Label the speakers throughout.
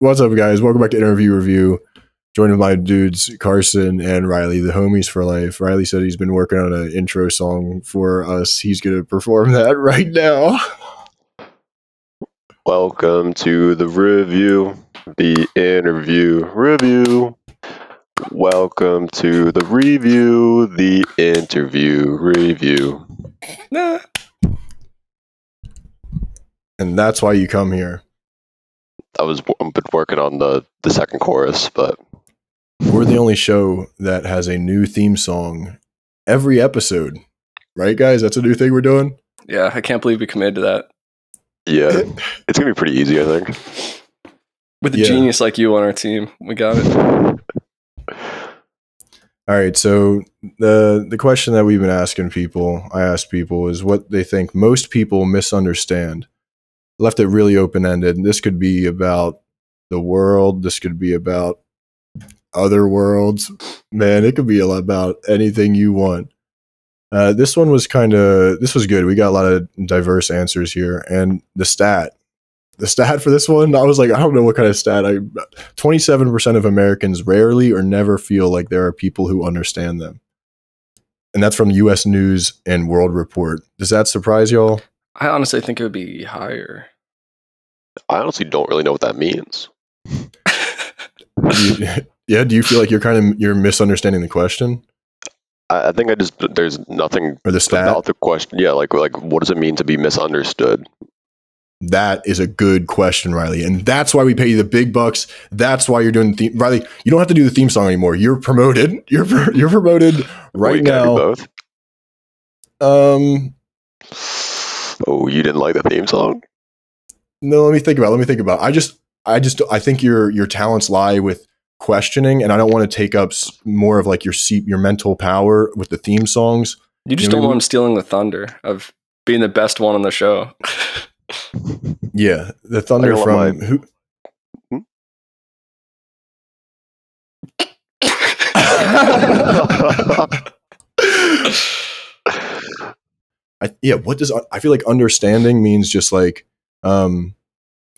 Speaker 1: What's up, guys? Welcome back to Interview Review. Joined with my dudes Carson and Riley, the homies for life. Riley said he's been working on an intro song for us. He's going to perform that right now.
Speaker 2: Welcome to the review, the interview review. Welcome to the review, the interview review.
Speaker 1: And that's why you come here.
Speaker 2: I was I've been working on the the second chorus, but
Speaker 1: We're the only show that has a new theme song every episode. Right, guys? That's a new thing we're doing.
Speaker 3: Yeah, I can't believe we committed to that.
Speaker 2: yeah, it's gonna be pretty easy, I think.
Speaker 3: With a
Speaker 1: Yeah.
Speaker 3: genius like you on our team, we got it.
Speaker 1: All right, so the the question that we've been asking people, I asked people, is what they think most people misunderstand. Left it really open ended. This could be about the world. This could be about other worlds. Man, it could be about anything you want. Uh, this one was kind of this was good. We got a lot of diverse answers here, and the stat, the stat for this one, I was like, I don't know what kind of stat. I 27% of Americans rarely or never feel like there are people who understand them. And that's from US News and World Report. Does that surprise y'all?
Speaker 3: I honestly think it would be higher.
Speaker 2: I honestly don't really know what that means.
Speaker 1: You- yeah, do you feel like you're kind of you're misunderstanding the question
Speaker 2: I, I think I just there's nothing
Speaker 1: or the stat?
Speaker 2: about the question. Yeah, like like what does it mean to be misunderstood?
Speaker 1: That is a good question, Riley. And that's why we pay you the big bucks. That's why you're doing the theme. Riley, you don't have to do the theme song anymore. You're promoted. You're you're promoted right
Speaker 2: Wait, can I do
Speaker 1: now.
Speaker 2: both.
Speaker 1: Um
Speaker 2: Oh, you didn't like the theme song?
Speaker 1: No, let me think about. It. Let me think about. It. I just, I just, I think your your talents lie with questioning, and I don't want to take up more of like your seat, your mental power with the theme songs.
Speaker 3: You just
Speaker 1: Yeah,
Speaker 3: don't
Speaker 1: we-
Speaker 3: want him stealing the thunder of being the best one on the show.
Speaker 1: Yeah, the thunder from
Speaker 2: don't
Speaker 1: who? Hmm? I, yeah, what does I feel like understanding means? Just like, um,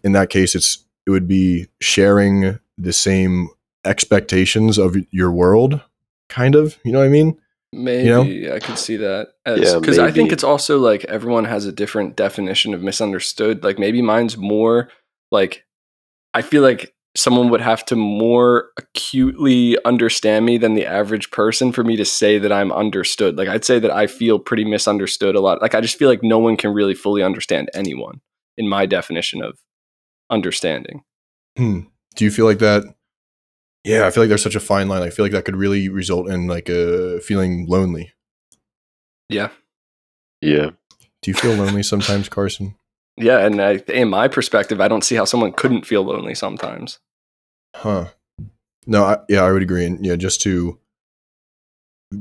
Speaker 1: in that case, it's it would be sharing the same expectations of your world, kind of. You know what I mean?
Speaker 3: Maybe
Speaker 1: know?
Speaker 3: I could see that.
Speaker 2: Yeah,
Speaker 3: Because I think it's also like everyone has a different definition of misunderstood. Like maybe mine's more like I feel like someone would have to more acutely understand me than the average person for me to say that I'm understood. Like I'd say that I feel pretty misunderstood a lot. Like I just feel like no one can really fully understand anyone in my definition of understanding.
Speaker 1: Hmm. Do you feel like that? Yeah, I feel like there's such a fine line. I feel like that could really result in like a feeling lonely.
Speaker 3: Yeah.
Speaker 2: yeah.
Speaker 1: Do you feel lonely sometimes, Carson?
Speaker 3: Yeah, and I, in my perspective, I don't see how someone couldn't feel lonely sometimes.
Speaker 1: Huh. No, I, yeah, I would agree. And yeah, just to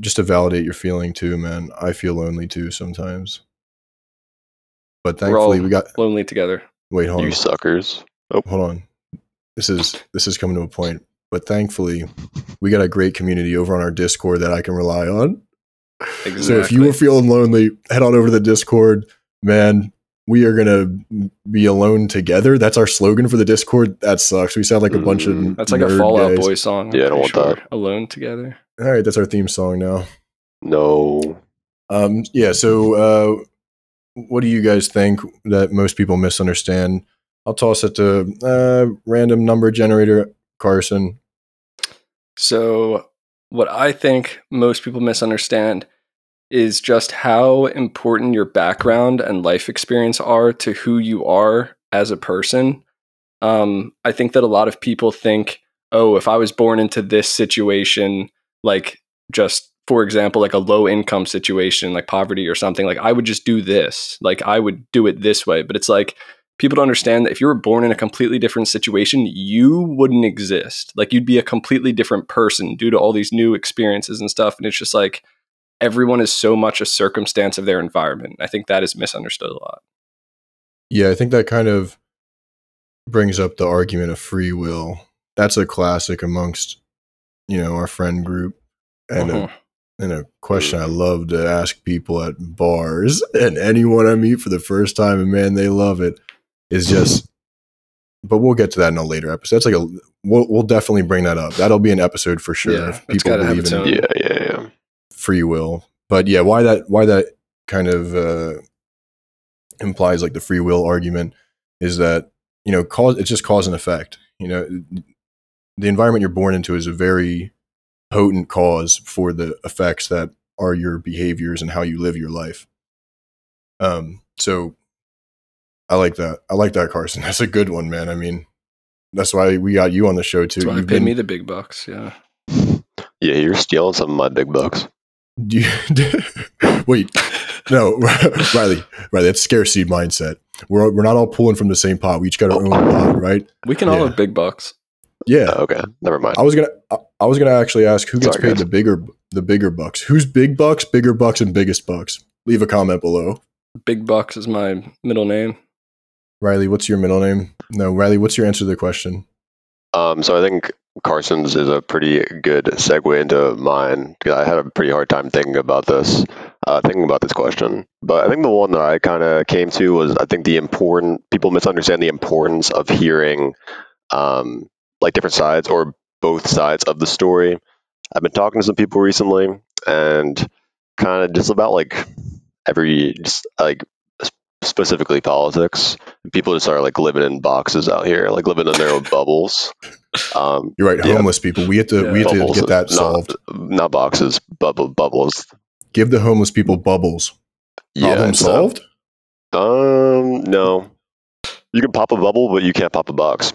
Speaker 1: just to validate your feeling too, man. I feel lonely too sometimes. But
Speaker 3: We're all
Speaker 1: thankfully, we got.
Speaker 3: lonely together.
Speaker 1: Wait, hold
Speaker 2: You
Speaker 1: on.
Speaker 2: suckers. Oh.
Speaker 1: Hold on. This is this is coming to a point. But thankfully, we got a great community over on our Discord that I can rely on.
Speaker 3: Exactly.
Speaker 1: So if you were feeling lonely, head on over to the Discord. Man, we are gonna be alone together. That's our slogan for the Discord. That sucks. We sound like a bunch of
Speaker 2: Mm,
Speaker 3: That's like a
Speaker 1: nerd
Speaker 3: Fallout
Speaker 1: guys.
Speaker 3: Boy song.
Speaker 2: Yeah, I don't
Speaker 3: pretty
Speaker 2: want that.
Speaker 3: Alone together.
Speaker 1: All right, that's our theme song now.
Speaker 2: No.
Speaker 1: Um, yeah. So, uh, what do you guys think that most people misunderstand? I'll toss it to uh, random number generator Carson.
Speaker 3: So, what I think most people misunderstand is just how important your background and life experience are to who you are as a person. Um, I think that a lot of people think, oh, if I was born into this situation, like just for example, like a low income situation, like poverty or something, like I would just do this. Like I would do it this way. But it's like people don't understand that if you were born in a completely different situation, you wouldn't exist. Like you'd be a completely different person due to all these new experiences and stuff. And it's just like everyone is so much a circumstance of their environment. I think that is misunderstood a lot.
Speaker 1: Yeah, I think that kind of brings up the argument of free will. That's a classic amongst you know our friend group, and
Speaker 3: Mhm.
Speaker 1: A, and a question I love to ask people at bars and anyone I meet for the first time, and man, they love it. Is just but we'll get to that in a later episode. That's like a we'll we'll definitely bring that up. That'll be an episode for sure.
Speaker 3: Yeah,
Speaker 1: if people
Speaker 3: gotta have
Speaker 1: believe in
Speaker 2: Yeah, yeah, yeah.
Speaker 1: free will. But yeah, why that why that kind of uh, implies like the free will argument is that you know cause it's just cause and effect. You know, the environment you're born into is a very potent cause for the effects that are your behaviors and how you live your life. Um, so I like that. I like that, Carson. That's a good one, man. I mean, that's why we got you on the show too.
Speaker 3: That's why they
Speaker 1: You've
Speaker 3: paid
Speaker 1: been-
Speaker 3: me the big bucks. Yeah.
Speaker 2: Yeah, you're stealing some of my big bucks.
Speaker 1: Do you, wait, no, Riley, Riley, that's scarcity mindset. We're we're not all pulling from the same pot. We each got our own pot, right?
Speaker 3: We can all have big bucks.
Speaker 1: Yeah.
Speaker 2: Oh, okay, never mind.
Speaker 1: I was gonna I, I was gonna actually ask who gets
Speaker 2: Sorry,
Speaker 1: paid
Speaker 2: guys.
Speaker 1: the bigger the bigger bucks. Who's big bucks, bigger bucks, and biggest bucks? Leave a comment below.
Speaker 3: Big bucks is my middle name.
Speaker 1: Riley, what's your middle name? No, Riley, what's your answer to the question?
Speaker 2: Um, so I think Carson's is a pretty good segue into mine. 'cause I had a pretty hard time thinking about this, uh, thinking about this question. But I think the one that I kind of came to was I think the important people misunderstand the importance of hearing, um, like different sides or both sides of the story. I've been talking to some people recently, and kind of just about like every just like specifically politics. People just are like living in boxes out here, like living in their own bubbles. Um,
Speaker 1: You're right,
Speaker 2: Yeah.
Speaker 1: homeless people. We have to
Speaker 3: Yeah.
Speaker 1: we have to get that
Speaker 2: not,
Speaker 1: solved.
Speaker 2: Not boxes, bubble bubbles.
Speaker 1: Give the homeless people bubbles. Problem
Speaker 2: it's, uh,
Speaker 1: solved?
Speaker 2: Um, no. You can pop a bubble, but you can't pop a box.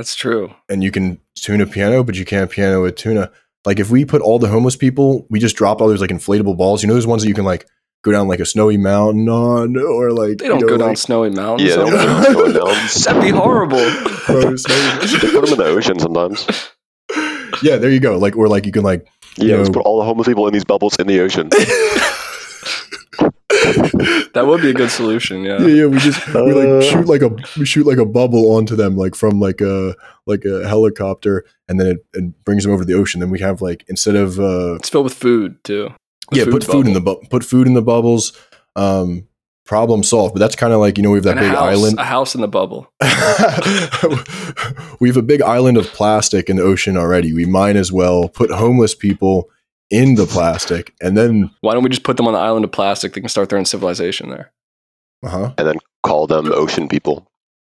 Speaker 3: That's true.
Speaker 1: and you can tune a piano, but you can't piano a tuna. Like if we put all the homeless people, we just drop all those like inflatable balls. You know those ones that you can like go down like a snowy mountain on, or like
Speaker 3: They don't
Speaker 1: you know,
Speaker 3: go down
Speaker 1: like-
Speaker 3: snowy mountains.
Speaker 2: Yeah, they don't go down mountains.
Speaker 3: That'd be horrible.
Speaker 1: Bro,
Speaker 2: They put them in the ocean sometimes.
Speaker 1: yeah, there you go. Like or like you can like
Speaker 2: Yeah, let's
Speaker 1: know-
Speaker 2: put all the homeless people in these bubbles in the ocean.
Speaker 3: that would be a good solution. Yeah.
Speaker 1: yeah, yeah. We just we
Speaker 2: Uh.
Speaker 1: like shoot like a we shoot like a bubble onto them like from like a like a helicopter, and then it, it brings them over to the ocean. Then we have like instead of uh
Speaker 3: It's filled with food too. A
Speaker 1: yeah, put food in the bu- put food in the bubbles. Um, problem solved. But that's kind of like you know we have that
Speaker 3: And a
Speaker 1: big
Speaker 3: house,
Speaker 1: island.
Speaker 3: A house in the bubble.
Speaker 1: we have a big island of plastic in the ocean already. We might as well put homeless people in the plastic, and then
Speaker 3: Why don't we just put them on the island of plastic? They can start their own civilization there.
Speaker 1: uh huh.
Speaker 2: and then call them ocean people.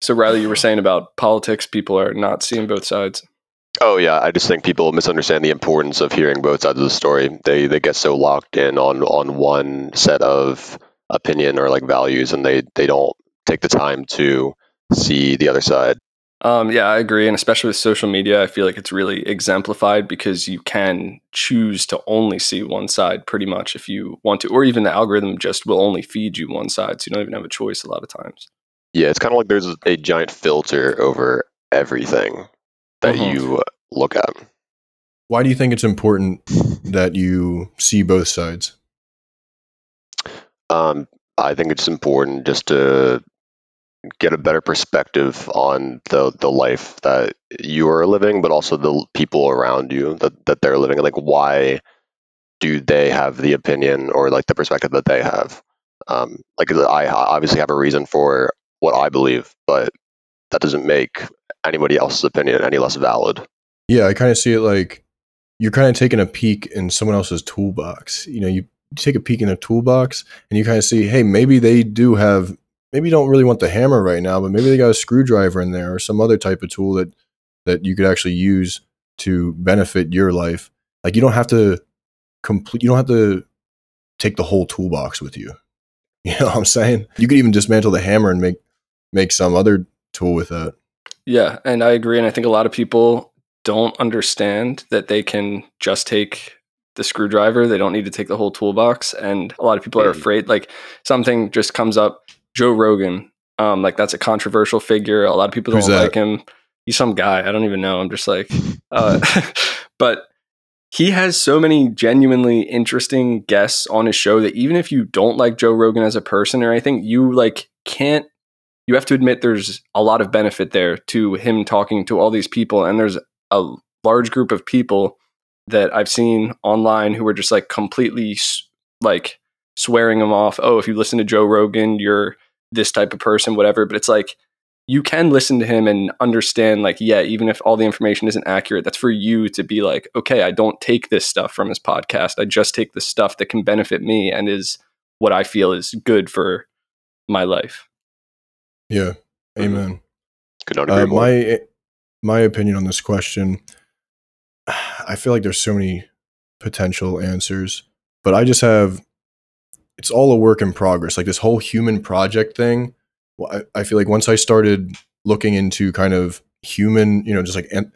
Speaker 3: So, Riley, you were saying about politics. People are not seeing both sides.
Speaker 2: Oh yeah, I just think people misunderstand the importance of hearing both sides of the story. They they get so locked in on on one set of opinion or like values, and they they don't take the time to see the other side.
Speaker 3: Um, yeah, I agree, and especially with social media, I feel like it's really exemplified because you can choose to only see one side pretty much if you want to, or even the algorithm just will only feed you one side, so you don't even have a choice a lot of times.
Speaker 2: Yeah, it's kind of like there's a giant filter over everything that
Speaker 3: Mhm.
Speaker 2: you uh, look at.
Speaker 1: Why do you think it's important that you see both sides?
Speaker 2: Um, I think it's important just to get a better perspective on the the life that you are living, but also the people around you that, that they're living. Like, why do they have the opinion or like the perspective that they have? Um, like, I obviously have a reason for what I believe, but that doesn't make anybody else's opinion any less valid.
Speaker 1: Yeah, I kind of see it like you're kind of taking a peek in someone else's toolbox. You know, you take a peek in a toolbox and you kind of see, hey, maybe they do have, maybe you don't really want the hammer right now, but maybe they got a screwdriver in there or some other type of tool that that you could actually use to benefit your life. Like you don't have to complete, you don't have to take the whole toolbox with you. You know what I'm saying? You could even dismantle the hammer and make make some other tool with that.
Speaker 3: Yeah, and I agree, and I think a lot of people don't understand that they can just take the screwdriver. They don't need to take the whole toolbox, and a lot of people are afraid. Like something just comes up, Joe Rogan. Um, like that's a controversial figure. A lot of people don't like him. He's some guy. I don't even know. I'm just like, uh, but he has so many genuinely interesting guests on his show that even if you don't like Joe Rogan as a person or anything, you like can't. You have to admit there's a lot of benefit there to him talking to all these people, and there's a large group of people that I've seen online who are just like completely like swearing him off. Oh, if you listen to Joe Rogan, you're this type of person, whatever. But it's like you can listen to him and understand like yeah even if all the information isn't accurate that's for you to be like okay i don't take this stuff from his podcast i just take the stuff that can benefit me and is what i feel is good for my life
Speaker 1: Yeah. Amen.
Speaker 2: Could not agree
Speaker 1: Uh,
Speaker 2: more.
Speaker 1: my my opinion on this question, I feel like there's so many potential answers, but I just have it's all a work in progress. Like this whole human project thing. I, I feel like once I started looking into kind of human, you know, just like an-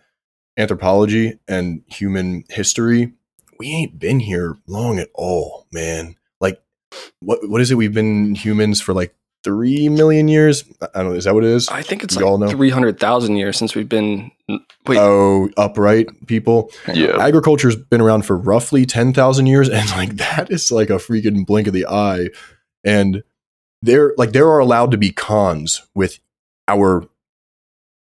Speaker 1: anthropology and human history, we ain't been here long at all, man. Like, what what is it? We've been humans for like three million years. I I don't know. Is that what it is?
Speaker 3: i think it's
Speaker 1: You all know?
Speaker 3: like 300000 years since we've been wait
Speaker 1: oh, upright people.
Speaker 2: yeah.
Speaker 1: Agriculture's been around for roughly 10,000 years and like that is like a freaking blink of the eye and there like there are allowed to be cons with our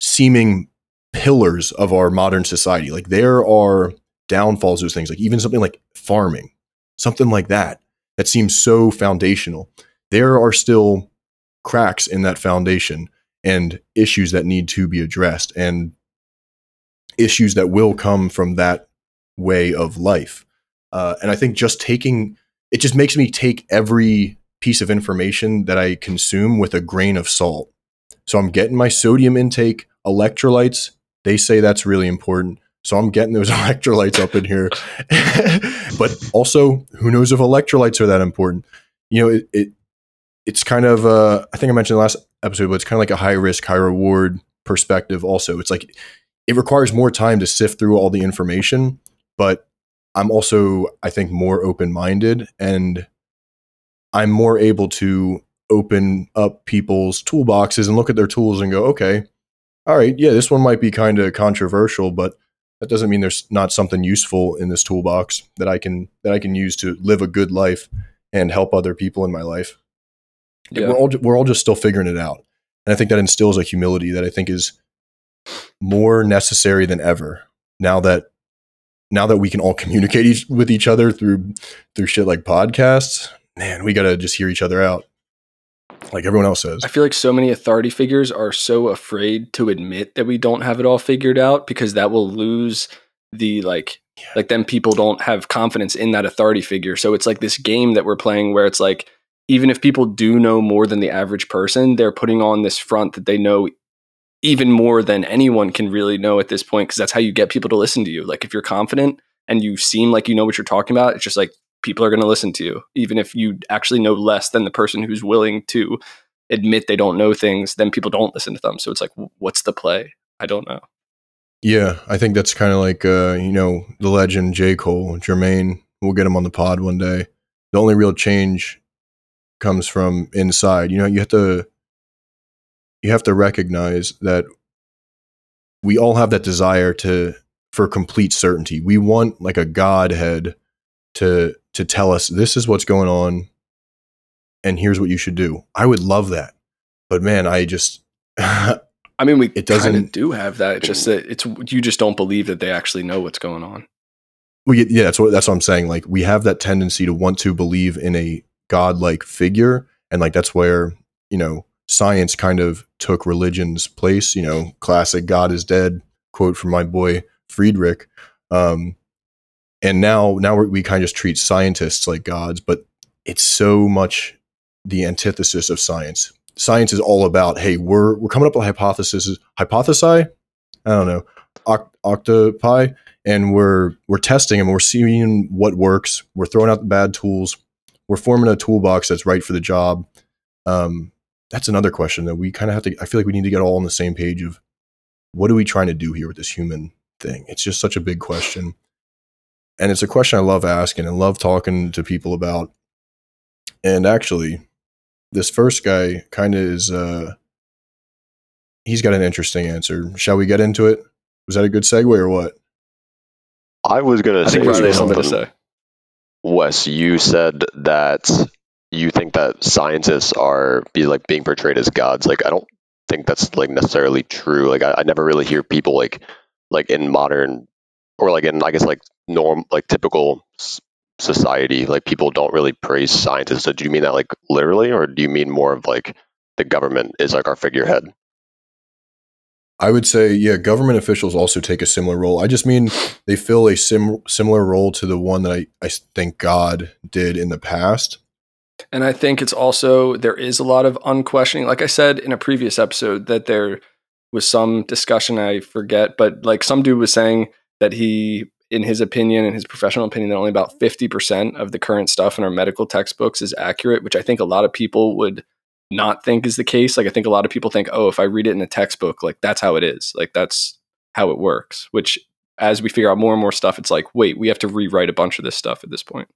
Speaker 1: seeming pillars of our modern society. Like there are downfalls to those things like even something like farming, something like that that seems so foundational. There are still cracks in that foundation and issues that need to be addressed and issues that will come from that way of life. Uh, and I think just taking it just makes me take every piece of information that I consume with a grain of salt. So I'm getting my sodium intake, electrolytes. They say that's really important. So I'm getting those electrolytes up in here. but also, who knows if electrolytes are that important? You know, it, it it's kind of uh, I think I mentioned the last episode, but it's kind of like a high risk, high reward perspective. Also, it's like it requires more time to sift through all the information, but I'm also I think more open minded and I'm more able to open up people's toolboxes and look at their tools and go, okay, all right, yeah, this one might be kind of controversial, but that doesn't mean there's not something useful in this toolbox that I can that I can use to live a good life and help other people in my life.
Speaker 3: Yeah.
Speaker 1: We're all we're all just still figuring it out, and I think that instills a humility that I think is more necessary than ever now that now that we can all communicate each, with each other through through shit like podcasts. Man, we got to just hear each other out, like everyone else says.
Speaker 3: I feel like so many authority figures are so afraid to admit that we don't have it all figured out because that will lose the like like then people don't have confidence in that authority figure. So it's like this game that we're playing where it's like even if people do know more than the average person, they're putting on this front that they know even more than anyone can really know at this point because that's how you get people to listen to you. Like if you're confident and you seem like you know what you're talking about, it's just like people are going to listen to you even if you actually know less than the person who's willing to admit they don't know things, then people don't listen to them. So it's like, what's the play? I don't know.
Speaker 1: Yeah, I think that's kind of like uh, you know the legend J Cole, Jermaine. We'll get him on the pod one day. The only real change comes from inside. You know, you have to you have to recognize that we all have that desire to for complete certainty. We want like a godhead to to tell us this is what's going on and here's what you should do. I would love that. But man, I just
Speaker 3: I mean, we
Speaker 1: It
Speaker 3: doesn't do have that. It's just that it's you just don't believe that they actually know what's going on.
Speaker 1: we yeah that's what that's what i'm saying like we have that tendency to want to believe in a godlike figure. And like that's where you know science kind of took religion's place you know classic god is dead quote from my boy friedrich. Um and now now we kind of just treat scientists like gods but it's so much the antithesis of science. Science is all about hey we're we're coming up with hypotheses hypothesi i don't know Oct- octopi and we're we're testing them we're seeing what works. We're throwing out the bad tools we're forming a toolbox that's right for the job. Um, that's another question that we kind of have to i feel like we need to get all on the same page of what are we trying to do here with this human thing? It's just such a big question. And it's a question i love asking and love talking to people about. And actually this first guy kind of is uh he's got an interesting answer. Shall we get into it? Was that a good segue or what?
Speaker 2: I was gonna
Speaker 3: I
Speaker 2: say
Speaker 3: think Riley has
Speaker 2: something.
Speaker 3: something to say.
Speaker 2: Wes, you said that you think that scientists are be like being portrayed as gods. Like I don't think that's like necessarily true. Like I, I never really hear people like like in modern or like in I guess like norm like typical society like people don't really praise scientists. So do you mean that like literally, or do you mean more of like the government is like our figurehead?
Speaker 1: I would say, yeah, government officials also take a similar role. I just mean they fill a sim- similar role to the one that I, I think God did in the past.
Speaker 3: And I think it's also, there is a lot of unquestioning. Like I said in a previous episode, that there was some discussion, I forget, but like some dude was saying that he, in his opinion, in his professional opinion, that only about 50% of the current stuff in our medical textbooks is accurate, which I think a lot of people would not think is the case. Like I think a lot of people think, oh, if I read it in a textbook, like that's how it is. Like that's how it works. Which as we figure out more and more stuff, it's like, wait, we have to rewrite a bunch of this stuff at this point.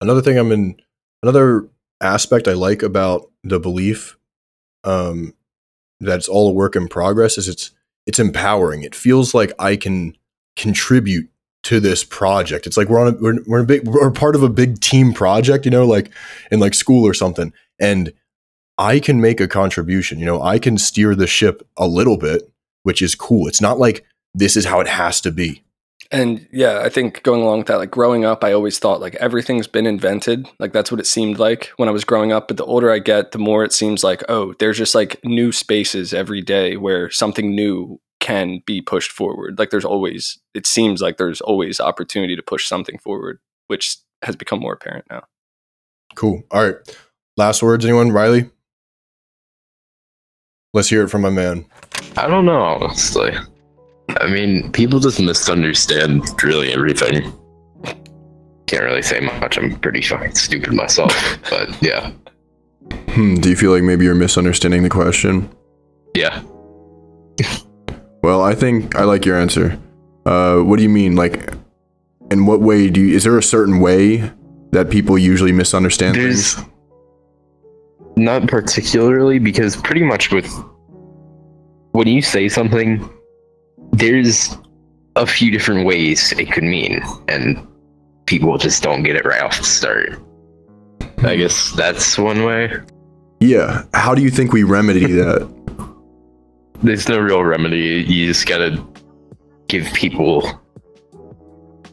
Speaker 1: Another thing I'm in another aspect I like about the belief um, that it's all a work in progress is it's it's empowering. It feels like I can contribute to this project. It's like we're on a, we're, we're a big we're part of a big team project, you know, like in like school or something. And I can make a contribution. You know, I can steer the ship a little bit, which is cool. It's not like this is how it has to be.
Speaker 3: And yeah, I think going along with that, like growing up, I always thought like everything's been invented. Like that's what it seemed like when I was growing up. But the older I get, the more it seems like, oh, there's just like new spaces every day where something new can be pushed forward. Like there's always, it seems like there's always opportunity to push something forward, which has become more apparent now.
Speaker 1: Cool. All right. Last words, anyone? Riley? Let's hear it from my man.
Speaker 4: I don't know, honestly. I mean, people just misunderstand really everything. Can't really say much. I'm pretty fucking stupid myself, but yeah,
Speaker 1: Hmm, do you feel like maybe you're misunderstanding the question?
Speaker 4: yeah.
Speaker 1: Well, I think I like your answer. Uh, what do you mean? Like, in what way do you? Is there a certain way that people usually misunderstand
Speaker 4: There's
Speaker 1: things?
Speaker 4: Not particularly because pretty much with when you say something, there's a few different ways it could mean, and people just don't get it right off the start. I guess that's one way.
Speaker 1: Yeah. How do you think we remedy that?
Speaker 4: There's no real remedy. You just gotta give people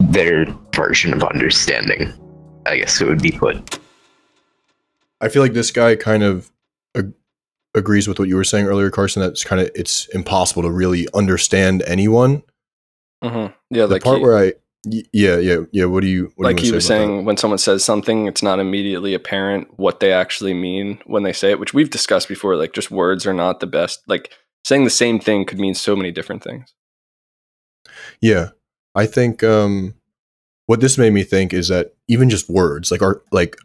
Speaker 4: their version of understanding. I guess it would be put.
Speaker 1: I feel like this guy kind of ag- agrees with what you were saying earlier, Carson. That's kind of it's impossible to really understand anyone.
Speaker 3: Mm-hmm. Yeah,
Speaker 1: The
Speaker 3: like
Speaker 1: part
Speaker 3: he,
Speaker 1: where I, y- yeah, yeah, yeah. What do you? What
Speaker 3: like
Speaker 1: do
Speaker 3: he
Speaker 1: you wanna
Speaker 3: was saying, when someone says something, it's not immediately apparent what they actually mean when they say it, which we've discussed before. Like, just words are not the best. Like, saying the same thing could mean so many different things.
Speaker 1: Yeah, I think um, what this made me think is that even just words, like our like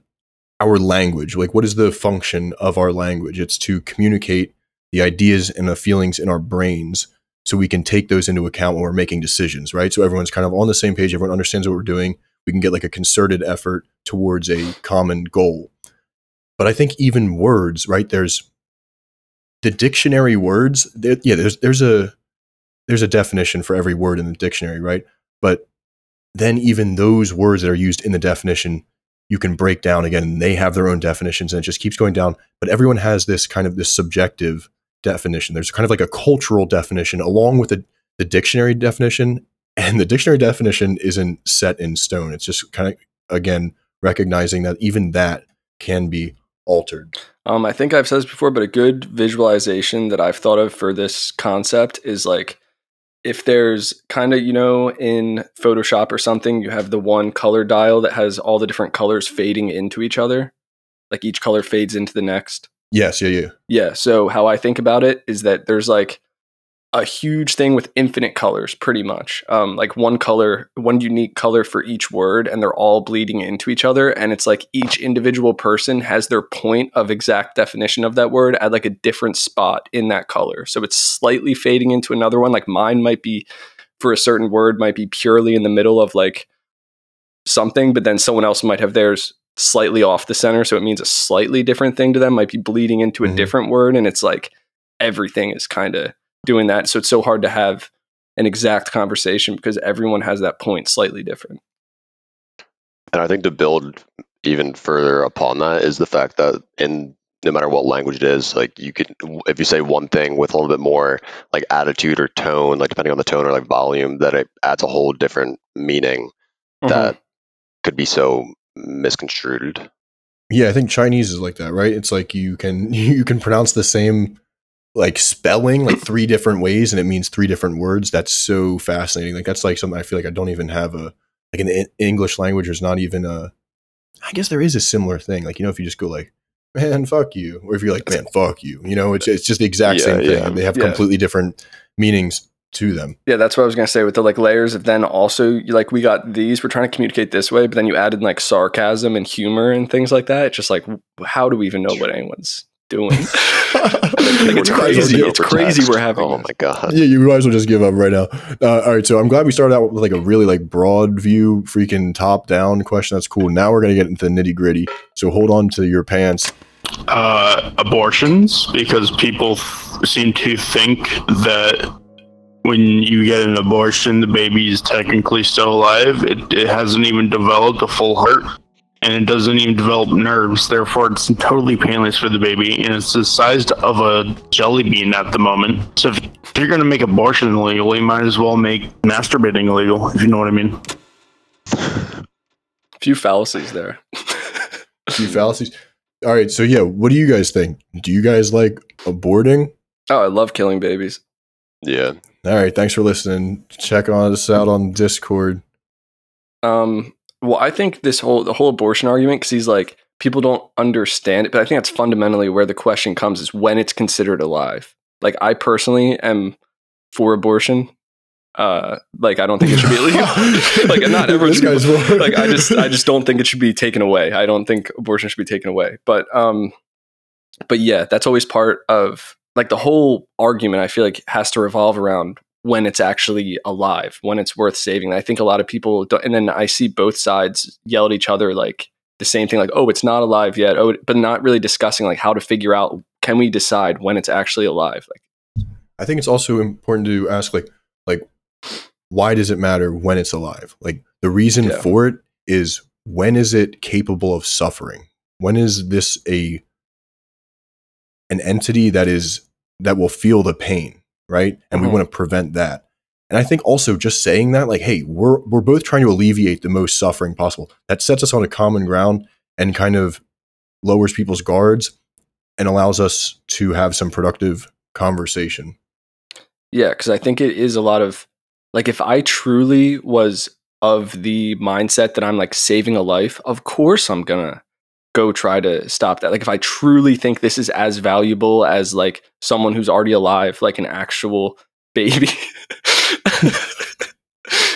Speaker 1: our language, like what is the function of our language? It's to communicate the ideas and the feelings in our brains so we can take those into account when we're making decisions, right? So everyone's kind of on the same page, everyone understands what we're doing. We can get like a concerted effort towards a common goal. But I think even words, right? There's the dictionary words. There, yeah, there's there's a there's a definition for every word in the dictionary, right? But then even those words that are used in the definition, you can break down again. They have their own definitions, and it just keeps going down. But everyone has this kind of this subjective definition. There's kind of like a cultural definition along with the, the dictionary definition. And the dictionary definition isn't set in stone. It's just kind of, again, recognizing that even that can be altered.
Speaker 3: Um, I think I've said this before, but a good visualization that I've thought of for this concept is like if there's kind of, you know, in Photoshop or something, you have the one color dial that has all the different colors fading into each other. Like each color fades into the next.
Speaker 1: Yes, yeah, yeah.
Speaker 3: Yeah. So how I think about it is that there's like a huge thing with infinite colors, pretty much. Um, like one color, one unique color for each word, and they're all bleeding into each other. And it's like each individual person has their point of exact definition of that word at like a different spot in that color. So it's slightly fading into another one. Like mine might be for a certain word, might be purely in the middle of like something, but then someone else might have theirs slightly off the center. So it means a slightly different thing to them, might be bleeding into a
Speaker 1: Mhm.
Speaker 3: different word. And it's like everything is kind of doing that. So it's so hard to have an exact conversation because everyone has that point slightly different.
Speaker 2: And I think to build even further upon that is the fact that in no matter what language it is, like you could, if you say one thing with a little bit more like attitude or tone, like depending on the tone or like volume, that it adds a whole different meaning
Speaker 3: Mhm.
Speaker 2: that could be so misconstrued.
Speaker 1: Yeah, I think Chinese is like that, right? It's like you can you can pronounce the same like spelling like three different ways and it means three different words. That's so fascinating. Like that's like something I feel like I don't even have a like in the English language. There's not even a. I guess there is a similar thing. Like you know, if you just go like man, fuck you, or if you're like man, fuck you, you know, it's it's just the exact
Speaker 2: Yeah,
Speaker 1: same thing.
Speaker 2: yeah.
Speaker 1: They have
Speaker 3: Yeah.
Speaker 1: completely different meanings to them.
Speaker 3: Yeah, that's what I was gonna say with the like layers of then also like we got these, we're trying to communicate this way, but then you added like sarcasm and humor and things like that. It's just like how do we even know what anyone's doing? like, it's crazy. It's crazy we're having.
Speaker 2: Oh my god.
Speaker 1: Yeah, you might as well just give up right now. Uh, all right, so I'm glad we started out with like a really like broad view, freaking top down question. That's cool. Now we're gonna get into the nitty gritty. So hold on to your pants.
Speaker 5: uh, abortions because people f- seem to think that when you get an abortion, the baby is technically still alive. It, it hasn't even developed a full heart and it doesn't even develop nerves. Therefore, it's totally painless for the baby and it's the size of a jelly bean at the moment. So, if you're going to make abortion illegal, you might as well make masturbating illegal, if you know what I mean.
Speaker 3: A few fallacies there.
Speaker 1: A Few fallacies. All right, so yeah, what do you guys think? Do you guys like aborting?
Speaker 3: oh, I love killing babies.
Speaker 2: Yeah.
Speaker 1: All right, thanks for listening. Check on us out on Discord.
Speaker 3: Um, well, I think this whole the whole abortion argument because he's like people don't understand it, but I think that's fundamentally where the question comes is when it's considered alive. Like I personally am for abortion. Uh, like I don't think it should be illegal. like not everyone
Speaker 1: This
Speaker 3: should
Speaker 1: guy's for-
Speaker 3: like I just I just don't think it should be taken away. I don't think abortion should be taken away. But um but yeah, that's always part of like the whole argument I feel like has to revolve around when it's actually alive, when it's worth saving. I think a lot of people don't, and then I see both sides yell at each other like the same thing like oh it's not alive yet. Oh but not really discussing like how to figure out can we decide when it's actually alive? Like
Speaker 1: I think it's also important to ask like like why does it matter when it's alive? Like the reason
Speaker 3: Yeah.
Speaker 1: for it is when is it capable of suffering? When is this a an entity that is that will feel the pain, right? And we
Speaker 3: Mhm.
Speaker 1: want to prevent that. And I think also just saying that like hey, we're we're both trying to alleviate the most suffering possible. That sets us on a common ground and kind of lowers people's guards and allows us to have some productive conversation.
Speaker 3: Yeah, because I think it is a lot of like if I truly was of the mindset that I'm like saving a life, of course I'm gonna go try to stop that. Like if I truly think this is as valuable as like someone who's already alive, like an actual baby.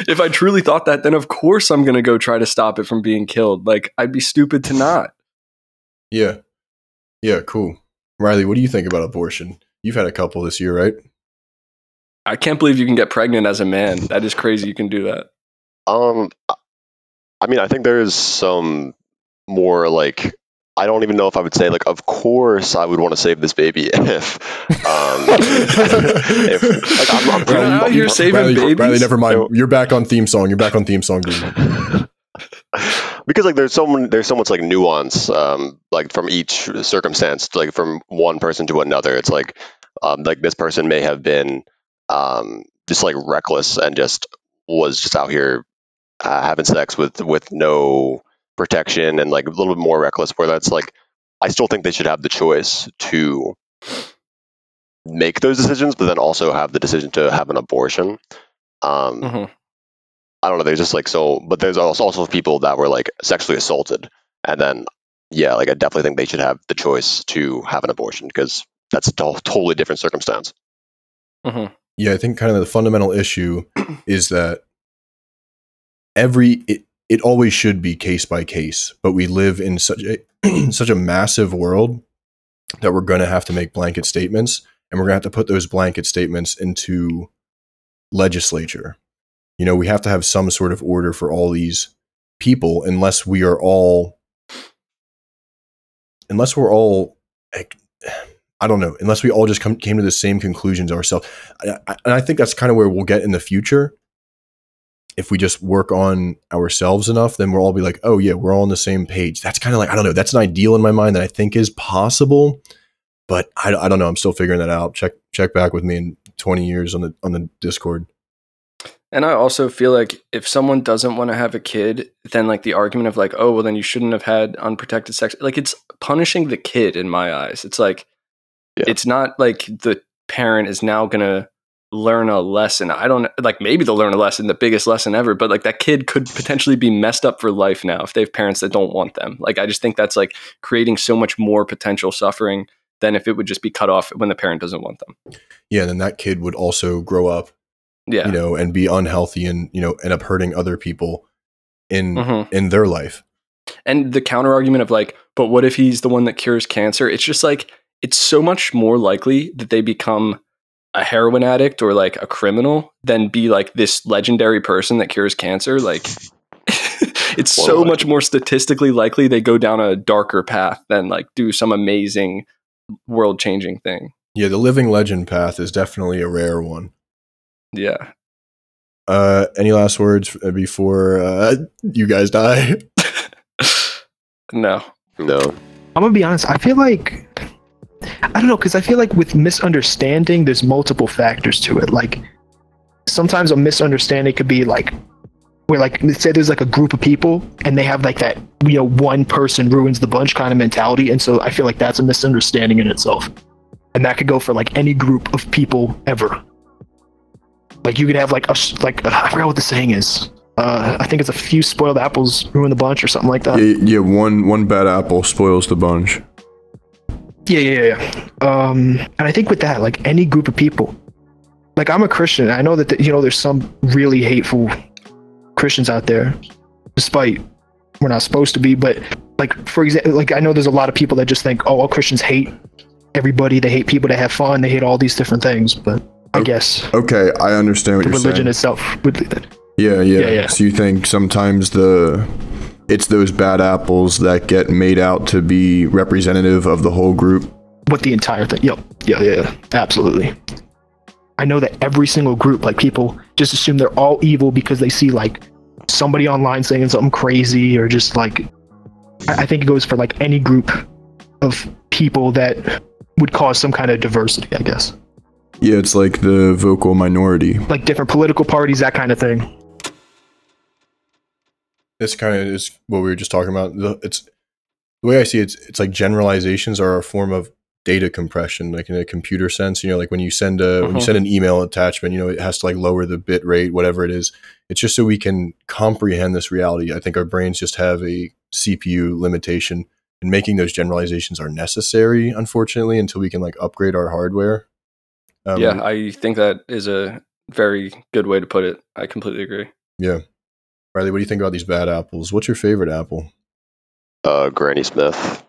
Speaker 3: if I truly thought that, then of course I'm gonna go try to stop it from being killed. Like I'd be stupid to not.
Speaker 1: Yeah. Yeah, cool. Riley, what do you think about abortion? You've had a couple this year, right?
Speaker 3: I can't believe you can get pregnant as a man. That is crazy you can do that.
Speaker 2: Um, I mean, I think there's some more like I don't even know if I would say like, of course I would want to save this baby if, um, if like I'm, I'm,
Speaker 3: We're not out here saving
Speaker 1: Riley,
Speaker 3: babies.
Speaker 1: Riley, never mind.
Speaker 2: No.
Speaker 1: You're back on theme song. You're back on theme song,
Speaker 2: because like there's so many, there's so much like nuance, um, like from each circumstance, like from one person to another. It's like, um, like this person may have been, um, just like reckless and just was just out here uh, having sex with with no protection and like a little bit more reckless. Where that's like, I still think they should have the choice to make those decisions, but then also have the decision to have an abortion. Um,
Speaker 3: Mhm.
Speaker 2: I don't know. There's just like so, but there's also also people that were like sexually assaulted, and then yeah, like I definitely think they should have the choice to have an abortion because that's a totally different circumstance.
Speaker 3: Mhm.
Speaker 1: Yeah, I think kind of the fundamental issue is that every it, always should be case by case, but we live in such a such a massive world that we're going to have to make blanket statements and we're going to have to put those blanket statements into legislature. You know, we have to have some sort of order for all these people unless we are all unless we're all I don't know, unless we all just come, came to the same conclusions ourselves. I, I, and I think that's kind of where we'll get in the future. If we just work on ourselves enough, then we'll all be like, oh, yeah, we're all on the same page. That's kind of like, I don't know, that's an ideal in my mind that I think is possible. But I, I don't know. I'm still figuring that out. Check check back with me in 20 years on the on the Discord.
Speaker 3: And I also feel like if someone doesn't want to have a kid, then like the argument of like, oh, well, then you shouldn't have had unprotected sex. Like it's punishing the kid in my eyes. It's like,
Speaker 2: Yeah.
Speaker 3: it's not like the parent is now going to learn a lesson. I don't like maybe they'll learn a lesson, the biggest lesson ever, but like that kid could potentially be messed up for life now if they have parents that don't want them. Like I just think that's like creating so much more potential suffering than if it would just be cut off when the parent doesn't want them.
Speaker 1: Yeah, and then that kid would also grow up,
Speaker 3: Yeah.
Speaker 1: you know, and be unhealthy and you know end up hurting other people in
Speaker 3: Mhm.
Speaker 1: in their life.
Speaker 3: And the counter argument of like, but what if he's the one that cures cancer? It's just like it's so much more likely that they become a heroin addict or like a criminal than be like this legendary person that cures cancer. Like it's
Speaker 2: More
Speaker 3: so
Speaker 2: likely.
Speaker 3: much more statistically likely they go down a darker path than like do some amazing world changing thing.
Speaker 1: Yeah, the living legend path is definitely a rare one.
Speaker 3: Yeah.
Speaker 1: Uh, any last words before uh, you guys die?
Speaker 3: no.
Speaker 2: No.
Speaker 6: I'm gonna be honest. I feel like I don't know because I feel like with misunderstanding, there's multiple factors to it. Like sometimes a misunderstanding could be like where like say there's like a group of people and they have like that you know one person ruins the bunch kind of mentality, and so I feel like that's a misunderstanding in itself, and that could go for like any group of people ever. Like you could have like a like I forgot what the saying is. Uh, I think it's a few spoiled apples ruin the bunch or something like that.
Speaker 7: Yeah, yeah, one one bad apple spoils the bunch.
Speaker 6: Yeah, yeah, yeah. Um, and I think with that, like any group of people, like I'm a Christian. I know that the, you know there's some really hateful Christians out there, despite we're not supposed to be. But like for example, like I know there's a lot of people that just think, oh, all Christians hate everybody. They hate people that have fun. They hate all these different things. But I guess
Speaker 7: Okay, I understand what
Speaker 6: the
Speaker 7: you're
Speaker 6: religion
Speaker 7: saying.
Speaker 6: itself would.
Speaker 7: yeah, yeah,
Speaker 6: Yeah, yeah.
Speaker 7: So you think sometimes the it's those bad apples that get made out to be representative of the whole group.
Speaker 6: what the entire thing. Yep. Yeah, yeah, yeah. Absolutely. I know that every single group, like people just assume they're all evil because they see like somebody online saying something crazy or just like I I think it goes for like any group of people that would cause some kind of diversity, I guess.
Speaker 7: Yeah, it's like the vocal minority.
Speaker 6: Like different political parties, that kind of thing.
Speaker 1: This kind of is what we were just talking about. The, it's the way I see it. It's, it's like generalizations are a form of data compression, like in a computer sense. You know, like when you send a when you
Speaker 3: Mhm.
Speaker 1: send an email attachment, you know, it has to like lower the bit rate, whatever it is. It's just so we can comprehend this reality. I think our brains just have a CPU limitation, and making those generalizations are necessary, unfortunately, until we can like upgrade our hardware. Um,
Speaker 3: yeah, I think that is a very good way to put it. I completely agree.
Speaker 1: yeah. Riley, what do you think about these bad apples? What's your favorite apple?
Speaker 2: Uh, Granny Smith.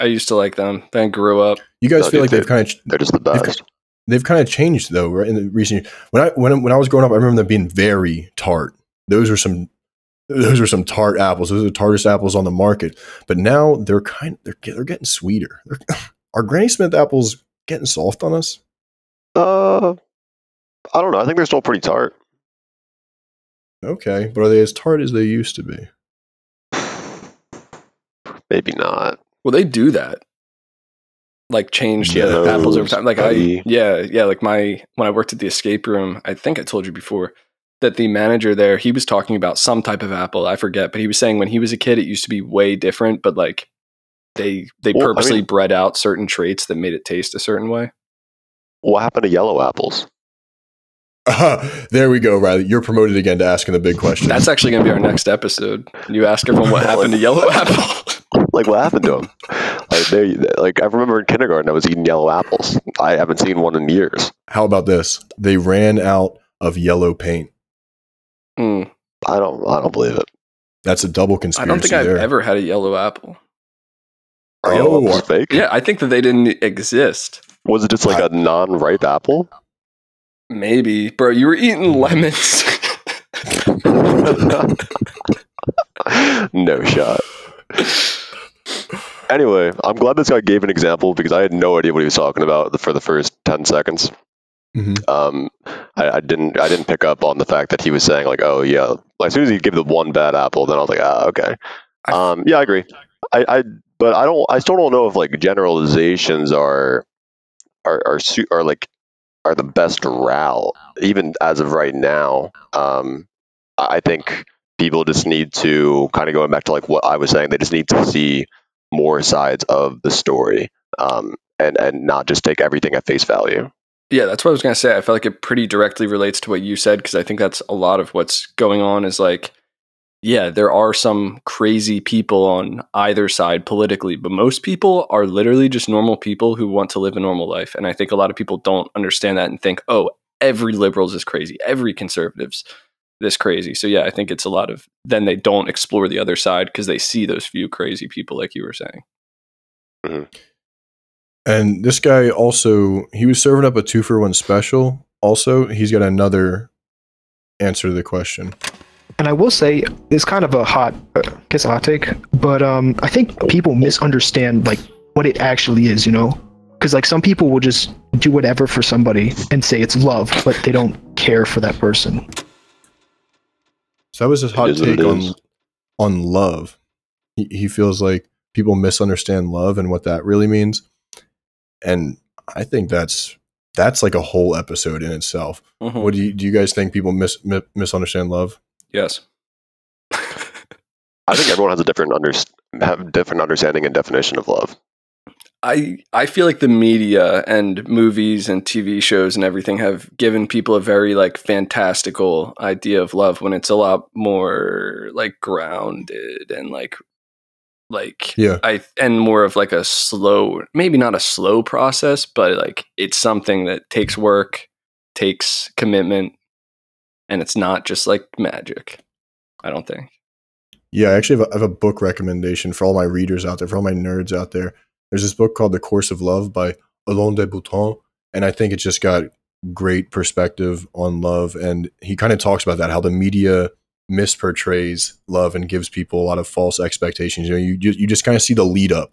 Speaker 3: I used to like them. Then grew up.
Speaker 1: You guys
Speaker 2: No,
Speaker 1: feel
Speaker 2: dude,
Speaker 1: like they've kind of
Speaker 2: They're just the
Speaker 1: They've
Speaker 2: best.
Speaker 1: they've kind of changed though, right? In the recent when I when when I was growing up, I remember them being very tart. Those were some those were some tart apples. Those are the tartest apples on the market. But now they're kind they're get- they're getting sweeter. They're, are Granny Smith apples getting soft on us?
Speaker 2: Uh, I don't know. I think they're still pretty tart.
Speaker 1: Okay, but are they as tart as they used to be?
Speaker 2: Maybe not.
Speaker 3: Well, they do that. Like change the
Speaker 2: Yellows,
Speaker 3: apples over time. Like I, yeah, yeah. Like my when I worked at the escape room, I think I told you before that the manager there he was talking about some type of apple. I forget, but he was saying when he was a kid, it used to be way different. But like they they
Speaker 2: Well, I
Speaker 3: purposely
Speaker 2: mean-
Speaker 3: bred out certain traits that made it taste a certain way.
Speaker 2: What happened to yellow apples?
Speaker 1: there we go, Riley. You're promoted again to asking the big question.
Speaker 3: That's actually going to be our next episode. You ask everyone what happened to yellow apple.
Speaker 2: Like, what happened to them? Like, they, like I remember in kindergarten, I was eating yellow apples. I haven't seen one in years.
Speaker 1: How about this? They ran out of yellow paint.
Speaker 3: Hmm.
Speaker 2: I don't. I don't believe it.
Speaker 1: That's a double conspiracy.
Speaker 3: I don't think I've
Speaker 1: there.
Speaker 3: ever had a yellow apple.
Speaker 2: Are yellow
Speaker 1: Oh,
Speaker 2: apples fake?
Speaker 3: Yeah, I think that they didn't exist.
Speaker 2: Was it just like a non-ripe apple?
Speaker 3: Maybe, bro. You were eating lemons.
Speaker 2: no shot. Anyway, I'm glad this guy gave an example because I had no idea what he was talking about for the first ten seconds.
Speaker 1: Mhm.
Speaker 2: Um, I, I didn't I didn't pick up on the fact that he was saying like, oh yeah, like, as soon as he gave the one bad apple, then I was like, ah, okay. Um, yeah, I agree. I, I but I don't I still don't know if like generalizations are are are su- are like are the best route even as of right now. Um, I think people just need to kind of going back to like what I was saying. They just need to see more sides of the story, um, and and not just take everything at face value.
Speaker 3: Yeah, that's what I was gonna say. I feel like it pretty directly relates to what you said because I think that's a lot of what's going on. Is like, yeah, there are some crazy people on either side politically, but most people are literally just normal people who want to live a normal life. And I think a lot of people don't understand that and think, oh, every liberals is crazy, every conservatives this crazy. So yeah, I think it's a lot of then they don't explore the other side because they see those few crazy people, like you were saying. Mm-hmm.
Speaker 1: And this guy also he was serving up a two for one special. Also, he's got another answer to the question.
Speaker 6: And I will say it's kind of a hot, uh, I guess a hot take, but um, I think people misunderstand like what it actually is. You know, because like some people will just do whatever for somebody and say it's love, but they don't care for that person.
Speaker 1: So that was his hot
Speaker 2: is what it
Speaker 1: take on on love. He he feels like people misunderstand love and what that really means. And I think that's that's like a whole episode in itself.
Speaker 3: Mhm.
Speaker 1: What do you do you guys think people mis, mi- misunderstand love?
Speaker 3: Yes.
Speaker 2: I think everyone has a different under have different understanding and definition of love.
Speaker 3: I I feel like the media and movies and TV shows and everything have given people a very like fantastical idea of love when it's a lot more like grounded and like like
Speaker 1: Yeah.
Speaker 3: I and more of like a slow maybe not a slow process but like it's something that takes work, takes commitment and it's not just like magic. I don't think.
Speaker 1: Yeah, I actually have a, I have a book recommendation for all my readers out there, for all my nerds out there. There's this book called The Course of Love by Alain de Botton, and I think it's just got great perspective on love. And he kind of talks about that, how the media misportrays love and gives people a lot of false expectations. You know, you you just kind of see the lead up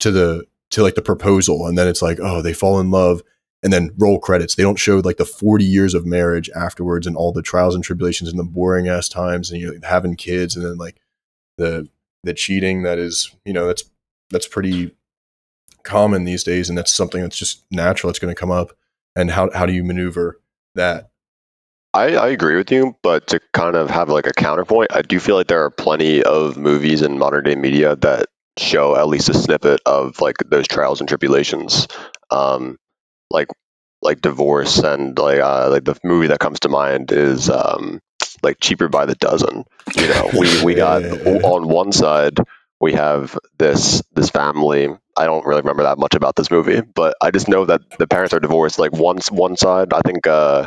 Speaker 1: to the to like the proposal, and then it's like, oh, they fall in love, and then roll credits. They don't show like the 40 years of marriage afterwards and all the trials and tribulations and the boring ass times and you know having kids and then like the the cheating that is you know that's that's pretty common these days and that's something that's just natural it's going to come up. And how how do you maneuver that?
Speaker 2: I, I agree with you, but to kind of have like a counterpoint, I do feel like there are plenty of movies in modern day media that show at least a snippet of like those trials and tribulations, um, like like divorce and like uh, like the movie that comes to mind is um, like cheaper by the dozen. You know, we we got on one side we have this this family. I don't really remember that much about this movie, but I just know that the parents are divorced. Like one one side, I think. Uh,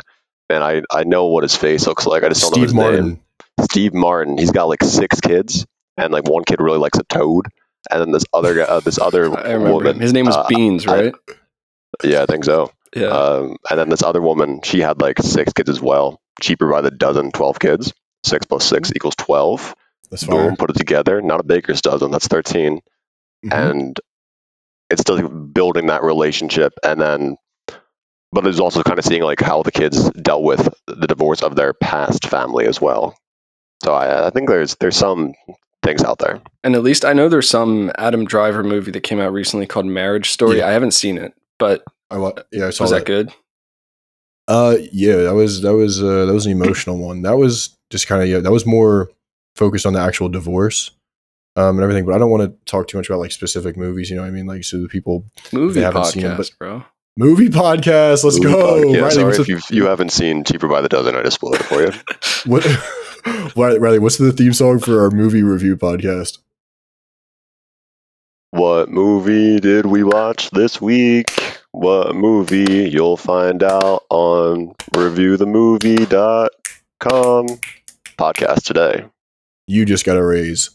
Speaker 2: and I, I know what his face looks like. I just don't know
Speaker 1: steve
Speaker 2: his
Speaker 1: martin
Speaker 2: name. Steve Martin. He's got like six kids, and like one kid really likes a toad, and then this other guy, uh, this other
Speaker 3: I
Speaker 2: woman.
Speaker 3: him. His name was
Speaker 2: uh,
Speaker 3: Beans,
Speaker 2: I-
Speaker 3: right?
Speaker 2: Yeah, I think so.
Speaker 3: yeah.
Speaker 2: Um, and then this other woman, she had like six kids as well. Cheaper by the dozen, twelve kids. Six plus six equals twelve.
Speaker 1: that's fire
Speaker 2: Boom, put it together. Not a baker's dozen. That's 13
Speaker 1: Mhm.
Speaker 2: and it's still building that relationship and then but it's also kind of seeing like how the kids dealt with the divorce of their past family as well so i, I think there's there's some things out there
Speaker 3: And at least I know there's some Adam Driver movie that came out recently called Marriage Story.
Speaker 1: Yeah.
Speaker 3: I haven't seen it, but
Speaker 1: I, wa- yeah i saw
Speaker 3: was
Speaker 1: that,
Speaker 3: that good?
Speaker 1: uh yeah that was that was uh that was an emotional one that was just kind of yeah that was more focused on the actual divorce um and everything but i don't want to talk too much about like specific movies you know what i mean like so the people
Speaker 3: Movie
Speaker 1: haven't seen it,
Speaker 3: podcast,
Speaker 1: but-
Speaker 3: bro.
Speaker 1: movie podcast let's
Speaker 2: Movie
Speaker 1: go
Speaker 2: podcast.
Speaker 1: Riley,
Speaker 2: sorry if
Speaker 1: the-
Speaker 2: you you haven't seen cheaper by the dozen i just spoiled it for you
Speaker 1: What, Riley, Riley, what's the theme song for our movie review podcast?
Speaker 2: What movie did we watch this week what movie you'll find out on reviewthemovie.com podcast today
Speaker 1: You just got a raise.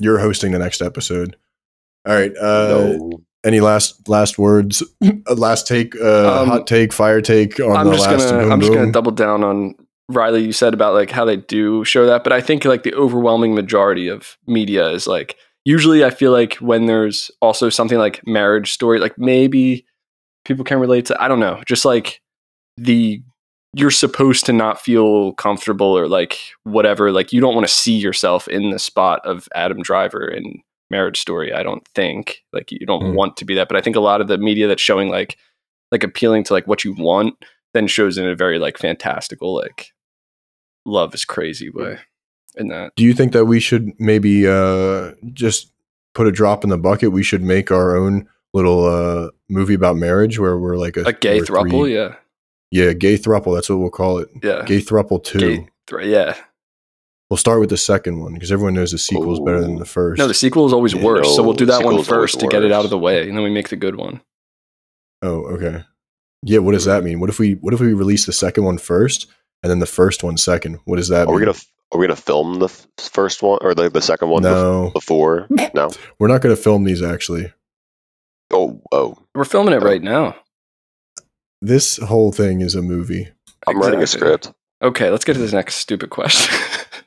Speaker 1: You're hosting the next episode. All right. Uh,
Speaker 2: no.
Speaker 1: Any last last words? Last take, uh,
Speaker 3: Um,
Speaker 1: hot take, fire take on
Speaker 3: I'm
Speaker 1: the
Speaker 3: just
Speaker 1: last.
Speaker 3: gonna
Speaker 1: boom,
Speaker 3: I'm just gonna double down on Riley. You said about like how they do show that, but I think like the overwhelming majority of media is like usually I feel like when there's also something like marriage story, like maybe people can relate to. I don't know, just like the you're supposed to not feel comfortable or like whatever. Like you don't want to see yourself in the spot of Adam Driver in Marriage Story. I don't think like you don't
Speaker 1: Mm.
Speaker 3: want to be that, but I think a lot of the media that's showing like like appealing to like what you want then shows in a very like fantastical like love is crazy way in that
Speaker 1: Do you think that we should maybe uh, just put a drop in the bucket? We should make our own little uh, movie about marriage where we're like a,
Speaker 3: a gay
Speaker 1: we're
Speaker 3: throuple
Speaker 1: three-
Speaker 3: yeah
Speaker 1: Yeah, gay thruple. That's what we'll call it.
Speaker 3: Yeah.
Speaker 1: Gay thruple two.
Speaker 3: Gay- th- yeah.
Speaker 1: We'll start with the second one because everyone knows the sequel is better than the first.
Speaker 3: No, the sequel is always
Speaker 2: Yeah,
Speaker 3: worse. so we'll do that one
Speaker 2: sequel's always
Speaker 3: first to get it out of the way, and then we make the good one.
Speaker 1: oh, okay. Yeah, what does that mean? What if we what if we release the second one first and then the first one second? What does that
Speaker 2: Are we
Speaker 1: mean?
Speaker 2: gonna are we gonna film the f- first one or the the second one bef- before? No.
Speaker 1: we're not going to film these actually.
Speaker 2: Oh oh.
Speaker 3: We're filming it
Speaker 2: Oh.
Speaker 3: right now.
Speaker 1: This whole thing is a movie.
Speaker 2: I'm writing a script.
Speaker 3: Okay, let's get to this next stupid question.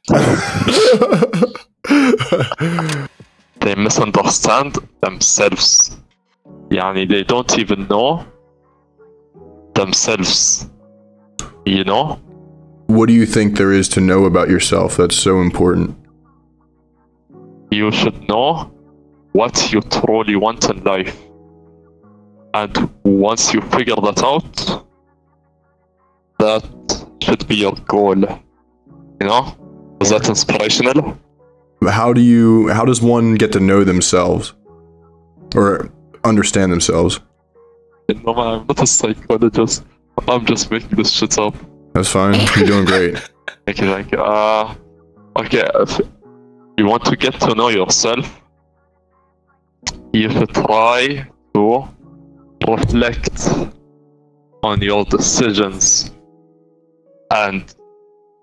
Speaker 8: they misunderstand themselves. Yani they don't even know themselves. You know?
Speaker 7: What do you think there is to know about yourself that's so important?
Speaker 8: You should know what you truly want in life. And once you figure that out, that should be your goal. You know? Is that inspirational?
Speaker 7: How do you how does one get to know themselves or understand themselves?
Speaker 8: Know, I'm not a psychologist. I'm just making this shit up.
Speaker 7: That's fine. You're doing great.
Speaker 8: Okay, like, uh, okay, if you want to get to know yourself, you should try to reflect on your decisions and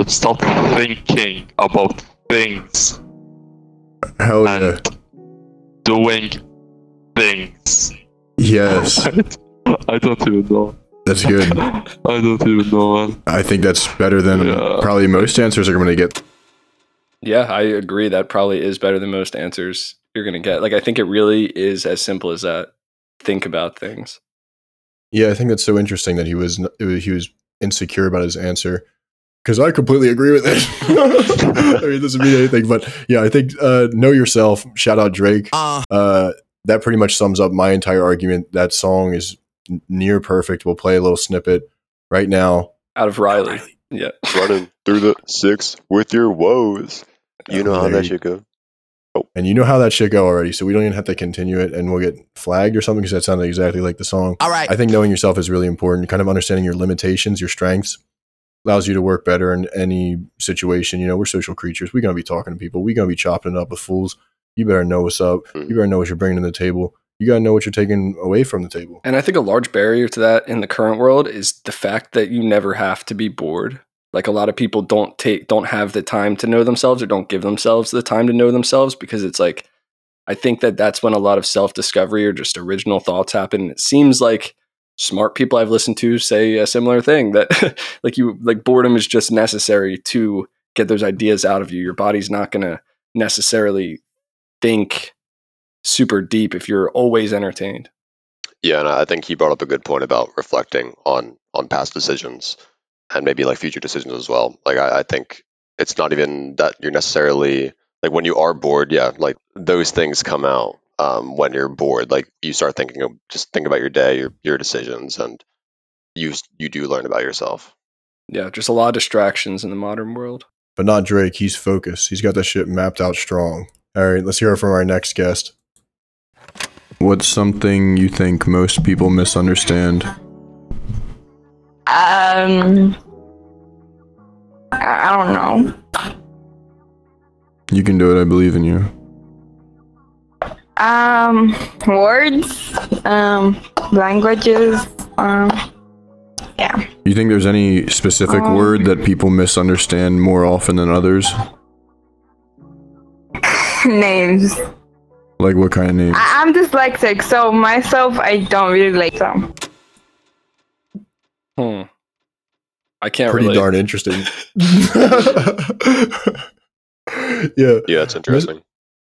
Speaker 8: start thinking about things
Speaker 7: Hell yeah.
Speaker 8: and doing things.
Speaker 7: Yes.
Speaker 8: I don't even know.
Speaker 7: That's good.
Speaker 8: I don't even know, man.
Speaker 7: I think that's better than
Speaker 8: Yeah.
Speaker 7: probably most answers are going to get.
Speaker 3: yeah, I agree. That probably is better than most answers you're gonna get. Like, I think it really is as simple as that. Think about things.
Speaker 1: Yeah, I think that's so interesting that he was n- it was- he was insecure about his answer because I completely agree with it. I mean, it doesn't mean anything, but yeah, I think uh, know yourself. Shout out Drake. Uh, that pretty much sums up my entire argument. That song is n- near perfect. We'll play a little snippet right now.
Speaker 3: Out of Riley. Yeah.
Speaker 2: Running through the six with your woes. You oh, know how that
Speaker 1: you-
Speaker 2: should go. Oh.
Speaker 1: And you know how that should go already, so we don't even have to continue it, and we'll get flagged or something because that sounded exactly like the song.
Speaker 9: All right.
Speaker 1: I think knowing yourself is really important. Kind of understanding your limitations, your strengths, allows you to work better in any situation. You know, we're social creatures. We're gonna be talking to people. We're gonna be chopping it up with fools. You better know what's up. Mm-hmm. You better know what you're bringing to the table. You gotta know what you're taking away from the table.
Speaker 3: And I think a large barrier to that in the current world is the fact that you never have to be bored. Like a lot of people don't take don't have the time to know themselves or don't give themselves the time to know themselves because it's like I think that that's when a lot of self-discovery or just original thoughts happen. It seems like smart people I've listened to say a similar thing that like you like boredom is just necessary to get those ideas out of you. Your body's not going to necessarily think super deep if you're always entertained.
Speaker 2: Yeah, and I think he brought up a good point about reflecting on on past decisions and maybe like future decisions as well. Like I, I think it's not even that you're necessarily like when you are bored, yeah, like those things come out um, when you're bored. Like you start thinking of just think about your day, your your decisions, and you you do learn about yourself.
Speaker 3: Yeah, just a lot of distractions in the modern world.
Speaker 1: But not Drake. He's focused. He's got that shit mapped out strong. All right, let's hear it from our next guest.
Speaker 7: What's something you think most people misunderstand?
Speaker 10: Um, I don't know.
Speaker 7: You can do it. I believe in you.
Speaker 10: Um, words, um, languages, um, yeah.
Speaker 7: You think there's any specific
Speaker 10: Um,
Speaker 7: word that people misunderstand more often than others?
Speaker 10: Names.
Speaker 7: Like what kind of names?
Speaker 10: I- I'm dyslexic, so myself, I don't really like them.
Speaker 3: Hmm. I can't
Speaker 1: Pretty
Speaker 3: relate.
Speaker 1: darn interesting. yeah,
Speaker 2: Yeah, it's interesting.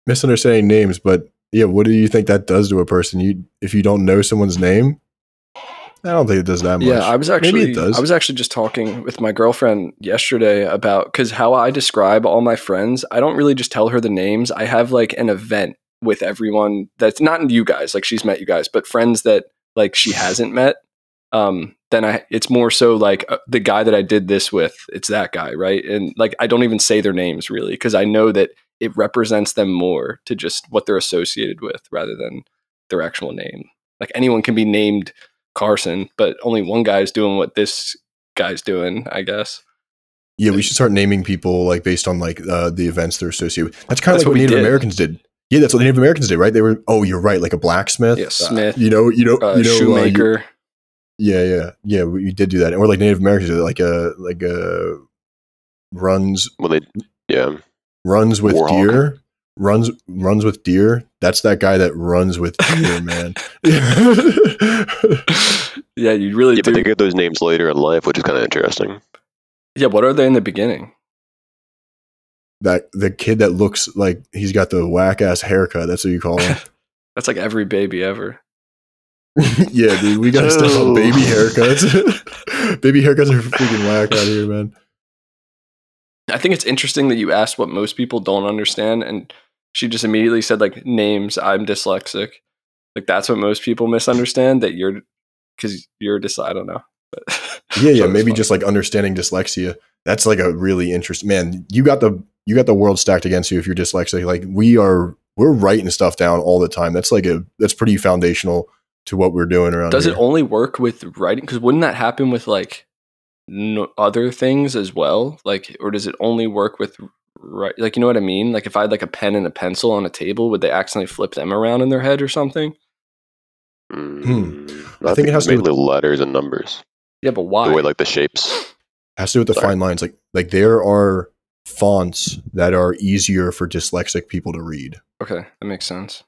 Speaker 1: misunderstanding names, but yeah, what do you think that does to a person? You if you don't know someone's name, I don't think it does that much.
Speaker 3: Yeah, I was actually
Speaker 1: maybe it does.
Speaker 3: I was actually just talking with my girlfriend yesterday about cuz how I describe all my friends, I don't really just tell her the names. I have like an event with everyone that's not you guys, like she's met you guys, but friends that like she hasn't met. Um then I it's more so like uh, the guy that I did this with, it's that guy, right? And like I don't even say their names really cuz I know that it represents them more to just what they're associated with rather than their actual name. Like anyone can be named Carson, but only one guy's doing what this guy's doing, I guess.
Speaker 1: Yeah, we should start naming people like based on like uh, the events they're associated with. That's kind of like what,
Speaker 3: what
Speaker 1: Native
Speaker 3: did.
Speaker 1: Americans did. Yeah, that's what the Native Americans did, right? They were. Oh, you're right. Like a blacksmith.
Speaker 3: Yeah, Smith,
Speaker 1: You know. You know.
Speaker 3: uh,
Speaker 1: you know. uh, you-
Speaker 3: shoemaker.
Speaker 1: yeah, yeah, yeah. We we did do that, and we're like Native Americans, like a like a runs
Speaker 2: Well, they, yeah.
Speaker 1: runs with
Speaker 2: Warhawk.
Speaker 1: deer. Runs runs with deer. That's that guy that runs with deer, man.
Speaker 3: yeah, you really
Speaker 2: Yeah,
Speaker 3: do.
Speaker 2: but they get those names later in life, which is kind of interesting.
Speaker 3: yeah, what are they in the beginning?
Speaker 1: That the kid that looks like he's got the whack ass haircut. That's what you call him.
Speaker 3: That's like every baby ever.
Speaker 1: yeah, dude, we gotta step up oh. baby haircuts. baby haircuts are freaking whack out here, man.
Speaker 3: I think it's interesting that you asked what most people don't understand, and she just immediately said like names. I'm dyslexic. Like that's what most people misunderstand. That you're because you're dys. I don't know. But
Speaker 1: Yeah, yeah, maybe
Speaker 3: fun.
Speaker 1: just like understanding dyslexia. That's like a really interesting man. You got the you got the world stacked against you if you're dyslexic. Like we are, we're writing stuff down all the time. That's like a that's pretty foundational to what we're doing around.
Speaker 3: Does
Speaker 1: here.
Speaker 3: it only work with writing? Because wouldn't that happen with like no, other things as well? Like, or does it only work with right? Like, you know what I mean? Like, if I had like a pen and a pencil on a table, would they accidentally flip them around in their head or something?
Speaker 2: Mm,
Speaker 1: I think it has to do
Speaker 2: mainly letters and numbers.
Speaker 3: Yeah, but why?
Speaker 2: The way like the shapes.
Speaker 1: Has to do with the
Speaker 2: Sorry.
Speaker 1: fine lines. Like like there are fonts that are easier for dyslexic people to read.
Speaker 3: okay, that makes sense.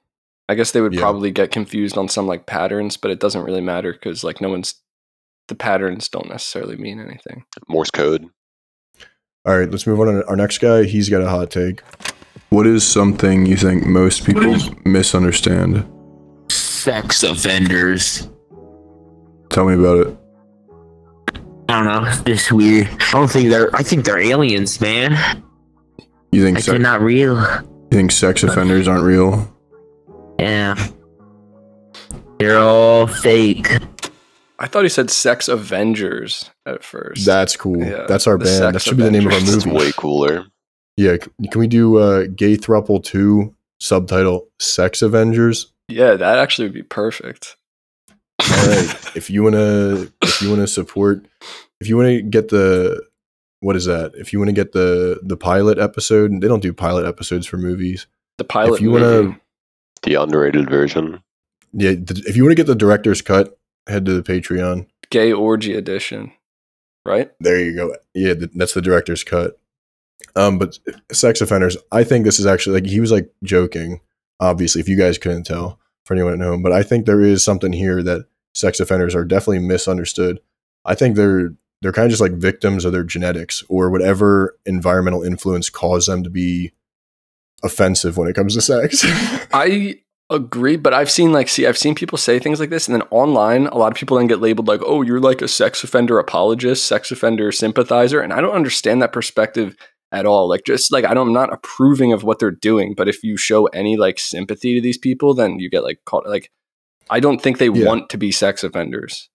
Speaker 3: I guess they would
Speaker 1: Yeah.
Speaker 3: probably get confused on some like patterns, but it doesn't really matter because like no one's the patterns don't necessarily mean anything.
Speaker 2: Morse code.
Speaker 1: All right, let's move on to our next guy. He's got a hot take. What is something you think most people misunderstand?
Speaker 9: Sex offenders.
Speaker 1: Tell me about it.
Speaker 9: I don't know. It's just weird. I don't think they're. I think they're aliens, man.
Speaker 1: You think
Speaker 9: I
Speaker 1: sex,
Speaker 9: they're not real.
Speaker 1: you think sex offenders aren't real?
Speaker 9: Yeah. They're all fake.
Speaker 3: I thought he said Sex Avengers at first.
Speaker 1: That's cool.
Speaker 3: Yeah,
Speaker 1: That's our band. That
Speaker 3: Sex
Speaker 1: should be the name of our
Speaker 3: Avengers.
Speaker 2: It's
Speaker 1: movie.
Speaker 2: way cooler.
Speaker 1: Yeah, can we do uh, Gay Thruple Two subtitle Sex Avengers?
Speaker 3: yeah, that actually would be perfect.
Speaker 1: All right. if you wanna, if you wanna support, if you wanna get the, what is that? If you wanna get the the pilot episode, they don't do pilot episodes for movies.
Speaker 3: The pilot
Speaker 1: If you wanna,
Speaker 2: The underrated version.
Speaker 1: yeah, th- if you wanna get the director's cut, head to the Patreon.
Speaker 3: gay orgy edition, right?
Speaker 1: There you go. Yeah, th- that's the director's cut. Um, but sex offenders, I think this is actually like he was like joking. Obviously, if you guys couldn't tell for anyone at home, but I think there is something here that sex offenders are definitely misunderstood. I think they're they're kind of just like victims of their genetics or whatever environmental influence caused them to be offensive when it comes to sex.
Speaker 3: I agree, but I've seen like see I've seen people say things like this, and then online, a lot of people then get labeled like, "Oh, you're like a sex offender apologist, sex offender sympathizer," and I don't understand that perspective at all. Like, just like I don't, I'm not approving of what they're doing, but if you show any like sympathy to these people, then you get like called like. I don't think they
Speaker 1: Yeah.
Speaker 3: want to be sex offenders.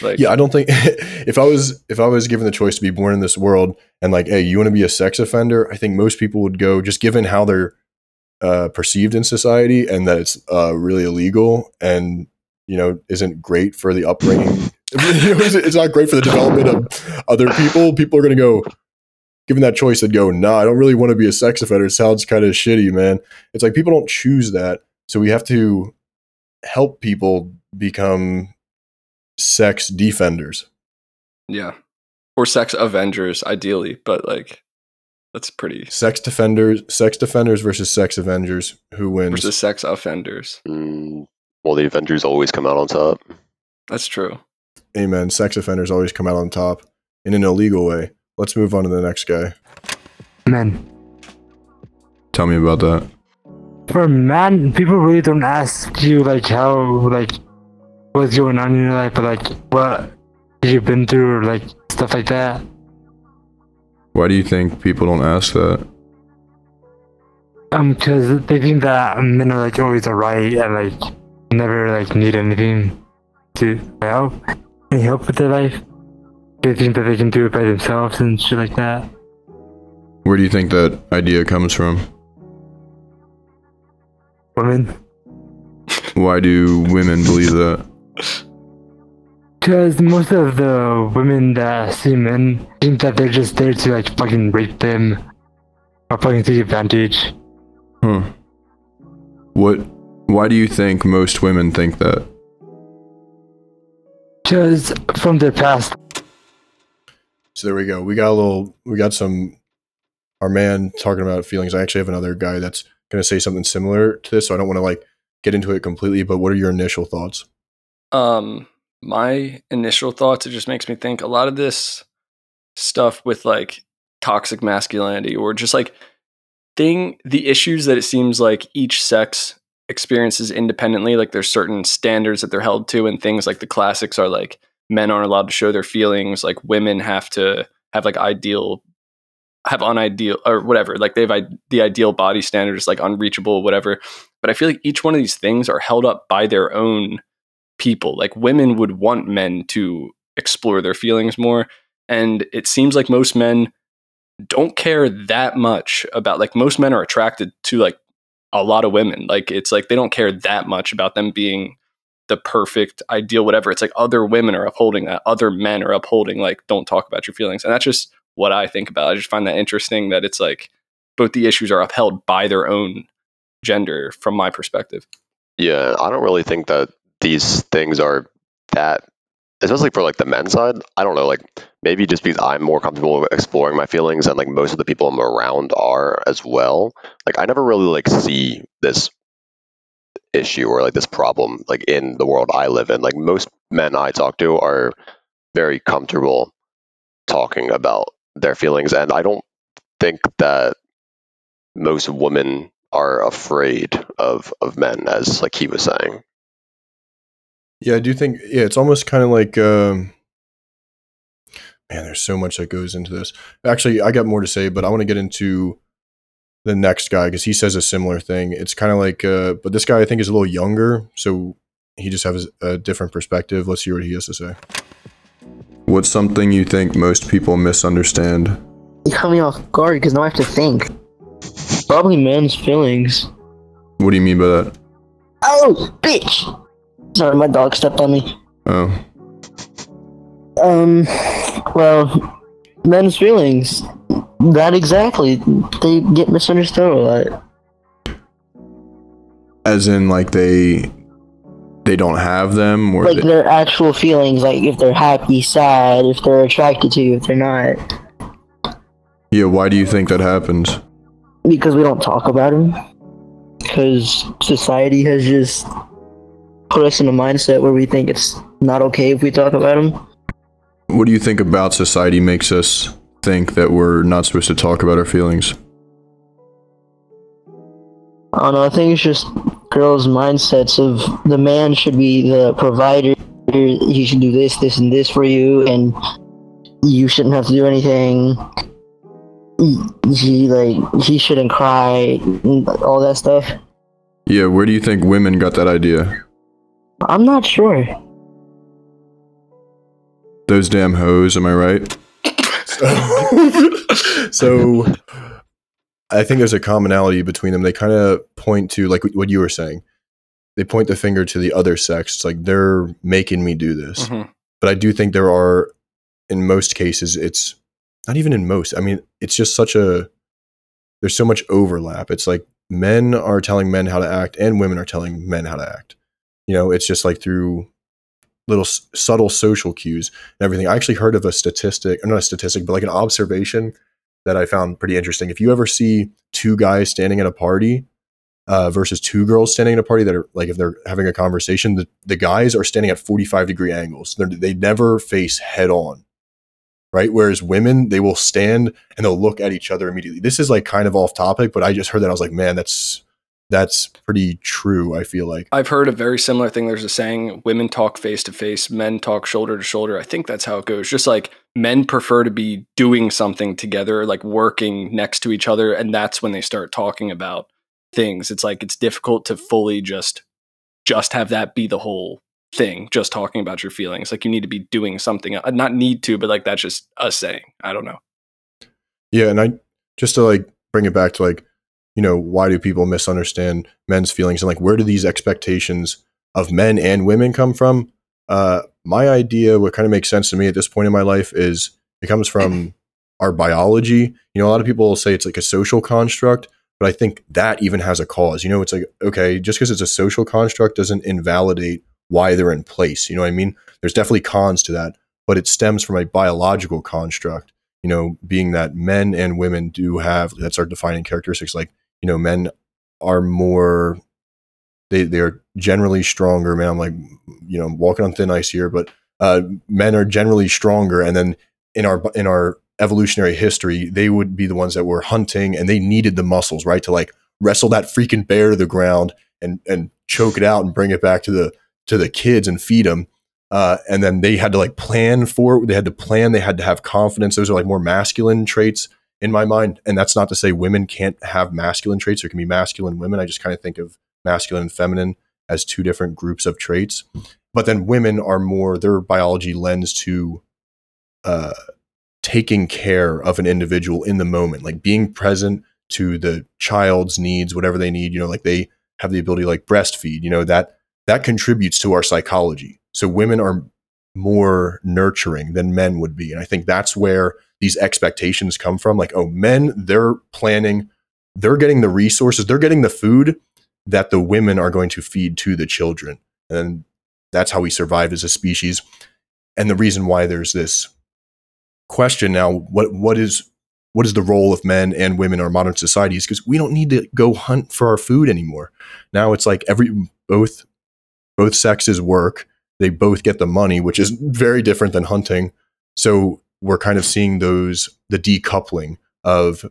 Speaker 3: Like,
Speaker 1: yeah, I don't think if I was if I was given the choice to be born in this world and like, hey, you want to be a sex offender? I think most people would go just given how they're uh, perceived in society and that it's uh, really illegal and you know isn't great for the upbringing. It's not great for the development of other people. People are going to go. Given that choice, they'd go, "Nah, I don't really want to be a sex offender. It sounds kind of shitty, man." It's like people don't choose that, so we have to help people become sex defenders.
Speaker 3: yeah, or sex avengers, ideally, but like that's pretty
Speaker 1: Sex defenders, sex defenders versus sex avengers. Who wins?
Speaker 3: versus sex offenders.
Speaker 2: Mm, well, the Avengers always come out on top.
Speaker 3: That's true.
Speaker 1: Amen. Sex offenders always come out on top in an illegal way. Let's move on to the next guy.
Speaker 6: Man,
Speaker 7: Tell me about that.
Speaker 11: For man, people really don't ask you like how like what's going on in your life, but like what you've been through or like stuff like that.
Speaker 7: Why do you think people don't ask that?
Speaker 11: Um, because they think that men are like always alright and like never like need anything to help, any help with their life. They think that they can do it by themselves and shit like that.
Speaker 7: Where do you think that idea comes from?
Speaker 11: Women,
Speaker 7: Why do women believe that?
Speaker 11: Because most of the women that see men think that they're just there to like fucking rape them or fucking take advantage.
Speaker 7: Hmm. What? Why do you think most women think that?
Speaker 11: Because from their past,
Speaker 1: So there we go. We got a little. We got some. Our man talking about feelings. I actually have another guy that's going to say something similar to this. So I don't want to like get into it completely. But what are your initial thoughts?
Speaker 3: Um, my initial thoughts, it just makes me think a lot of this stuff with like toxic masculinity or just like thing, the issues that it seems like each sex experiences independently. Like there's certain standards that they're held to, and things like the classics are like men aren't allowed to show their feelings, like women have to have like ideal have unideal or whatever like they have I- the ideal body standard is like unreachable whatever but i feel like each one of these things are held up by their own people. Like women would want men to explore their feelings more. And it seems like most men don't care that much about like most men are attracted to like a lot of women. Like it's like they don't care that much about them being the perfect ideal whatever. It's like other women are upholding that. Other men are upholding like don't talk about your feelings. And that's just what I think about. I just find that interesting that it's like both the issues are upheld by their own gender from my perspective.
Speaker 2: Yeah, I don't really think that these things are that, especially for like the men's side. I don't know, like maybe just because I'm more comfortable exploring my feelings and like most of the people I'm around are as well. Like I never really like see this issue or like this problem like in the world I live in. Like most men I talk to are very comfortable talking about their feelings and I don't think that most women are afraid of of men as like he was saying.
Speaker 1: Yeah, I do think. Yeah, it's almost kind of like. Um, man, there's so much that goes into this. Actually, I got more to say, but I want to get into the next guy because he says a similar thing. It's kind of like, uh, but this guy I think is a little younger, so he just has a different perspective. Let's hear what he has to say.
Speaker 7: What's something you think most people misunderstand?
Speaker 12: You caught me off guard because now I have to think. Probably men's feelings.
Speaker 7: What do you mean by that?
Speaker 12: Oh, bitch! Sorry, my dog stepped on me.
Speaker 7: Oh,
Speaker 12: Um, well, men's feelings. That exactly. They get misunderstood a lot.
Speaker 7: as in like they they don't have them, or
Speaker 12: Like
Speaker 7: they,
Speaker 12: their actual feelings, like if they're happy, sad, if they're attracted to you, if they're not.
Speaker 7: yeah. Why do you think that happens?
Speaker 12: Because we don't talk about them. Because society has just put us in a mindset where we think it's not okay if we talk about them.
Speaker 7: What do you think about society makes us think that we're not supposed to talk about our feelings?
Speaker 12: I don't know. I think it's just girls' mindsets of the man should be the provider. He should do this, this, and this for you, and you shouldn't have to do anything. He like he shouldn't cry, all that stuff.
Speaker 7: Yeah, where do you think women got that idea?
Speaker 12: I'm not sure.
Speaker 7: Those damn hoes, am I right?
Speaker 1: so I think there's a commonality between them. They kind of point to like what you were saying. They point the finger to the other sex. It's like they're making me do this.
Speaker 3: Mhm.
Speaker 1: But I do think there are, in most cases, it's not even in most. I mean, it's just such a. There's so much overlap. It's like men are telling men how to act, and women are telling men how to act. You know, it's just like through little s- subtle social cues and everything. I actually heard of a statistic, or not a statistic, but like an observation that I found pretty interesting. If you ever see two guys standing at a party uh, versus two girls standing at a party that are like if they're having a conversation, the, the guys are standing at 45 degree angles. They're, they never face head on, right? Whereas women, they will stand and they'll look at each other immediately. This is like kind of off topic, but I just heard that. I was like, man, that's that's pretty true. I feel like.
Speaker 3: I've heard a very similar thing. There's a saying women talk face to face, men talk shoulder to shoulder. I think that's how it goes. Just like men prefer to be doing something together, like working next to each other. And that's when they start talking about things. It's like it's difficult to fully just just have that be the whole thing, just talking about your feelings. Like you need to be doing something. uh, Not need to, but like that's just us saying. I don't know.
Speaker 1: Yeah, and I just to like bring it back to like, you know, why do people misunderstand men's feelings and like where do these expectations of men and women come from? Uh, my idea, what kind of makes sense to me at this point in my life, is it comes from our biology. You know, a lot of people will say it's like a social construct, but I think that even has a cause. You know, it's like okay, just because it's a social construct doesn't invalidate why they're in place. You know what I mean? There's definitely cons to that, but it stems from a biological construct. You know, being that men and women do have that's our defining characteristics. Like, you know, men are more they they're generally stronger. Man, I'm like, you know, walking on thin ice here, but uh, men are generally stronger, and then in our in our evolutionary history, they would be the ones that were hunting, and they needed the muscles, right, to like wrestle that freaking bear to the ground and and choke it out and bring it back to the to the kids and feed them. Uh, and then they had to like plan for it. They had to plan. They had to have confidence. Those are like more masculine traits in my mind. And that's not to say women can't have masculine traits. There can be masculine women. I just kind of think of masculine and feminine as two different groups of traits. But then women are more, their biology lends to uh, taking care of an individual in the moment, like being present to the child's needs, whatever they need. You know, like they have the ability to like breastfeed, you know, that that contributes to our psychology. So women are more nurturing than men would be. And I think that's where these expectations come from. Like, oh, men, they're planning, they're getting the resources, they're getting the food that the women are going to feed to the children. And that's how we survive as a species. And the reason why there's this question now, what what is what is the role of men and women in our modern societies because we don't need to go hunt for our food anymore. Now it's like every both both sexes work, they both get the money, which is very different than hunting. So we're kind of seeing those the decoupling of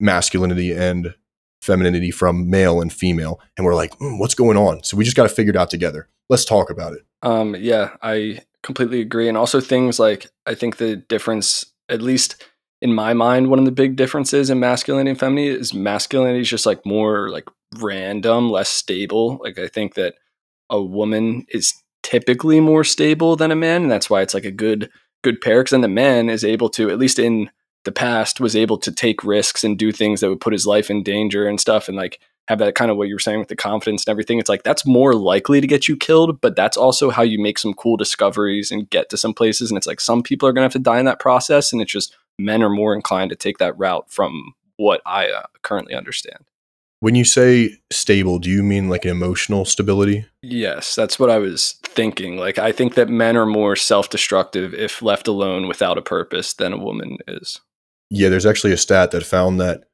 Speaker 1: masculinity and femininity from male and female and we're like mm, what's going on? So we just got to figure it out together. Let's talk about it.
Speaker 3: Um yeah i completely agree and also things like i think the difference at least in my mind one of the big differences in masculinity and femininity is masculinity is just like more like random less stable. Like i think that a woman is typically more stable than a man and that's why it's like a good good pair because then the man is able to at least in the past was able to take risks and do things that would put his life in danger and stuff and like have that kind of what you were saying with the confidence and everything. It's like that's more likely to get you killed but that's also how you make some cool discoveries and get to some places and it's like some people are going to have to die in that process and it's just men are more inclined to take that route from what i uh, currently understand
Speaker 1: when you say stable do you mean like emotional stability?
Speaker 3: Yes that's what i was thinking. Like i think that men are more self-destructive if left alone without a purpose than a woman is.
Speaker 1: Yeah, there's actually a stat that found that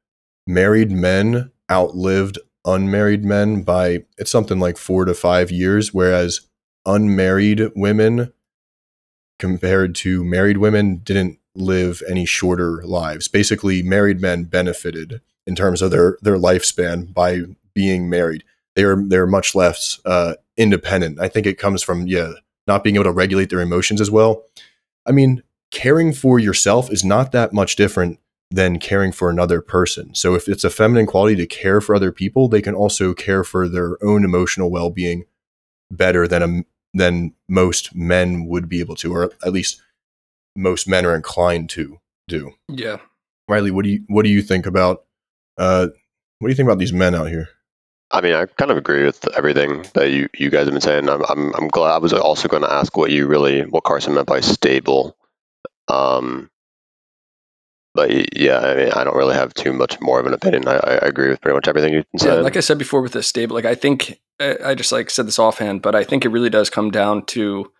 Speaker 1: married men outlived unmarried men by it's something like four to five years, whereas unmarried women compared to married women didn't live any shorter lives. Basically, married men benefited in terms of their their lifespan by being married. They are they're much less uh, independent. I think it comes from yeah not being able to regulate their emotions as well. I mean, caring for yourself is not that much different than caring for another person. So if it's a feminine quality to care for other people, they can also care for their own emotional well-being better than a, than most men would be able to or at least most men are inclined to do.
Speaker 3: Yeah.
Speaker 1: Riley, what do you what do you think about uh what do you think about these men out here?
Speaker 2: I mean, I kind of agree with everything that you, you guys have been saying. I'm, I'm, I'm glad. I was also going to ask what you really, what Carson meant by stable. Um, but yeah, I mean, I don't really have too much more of an opinion. I, I agree with pretty much everything you said.
Speaker 3: Yeah, like I said before with the stable, like I think I just like said this offhand, but I think it really does come down to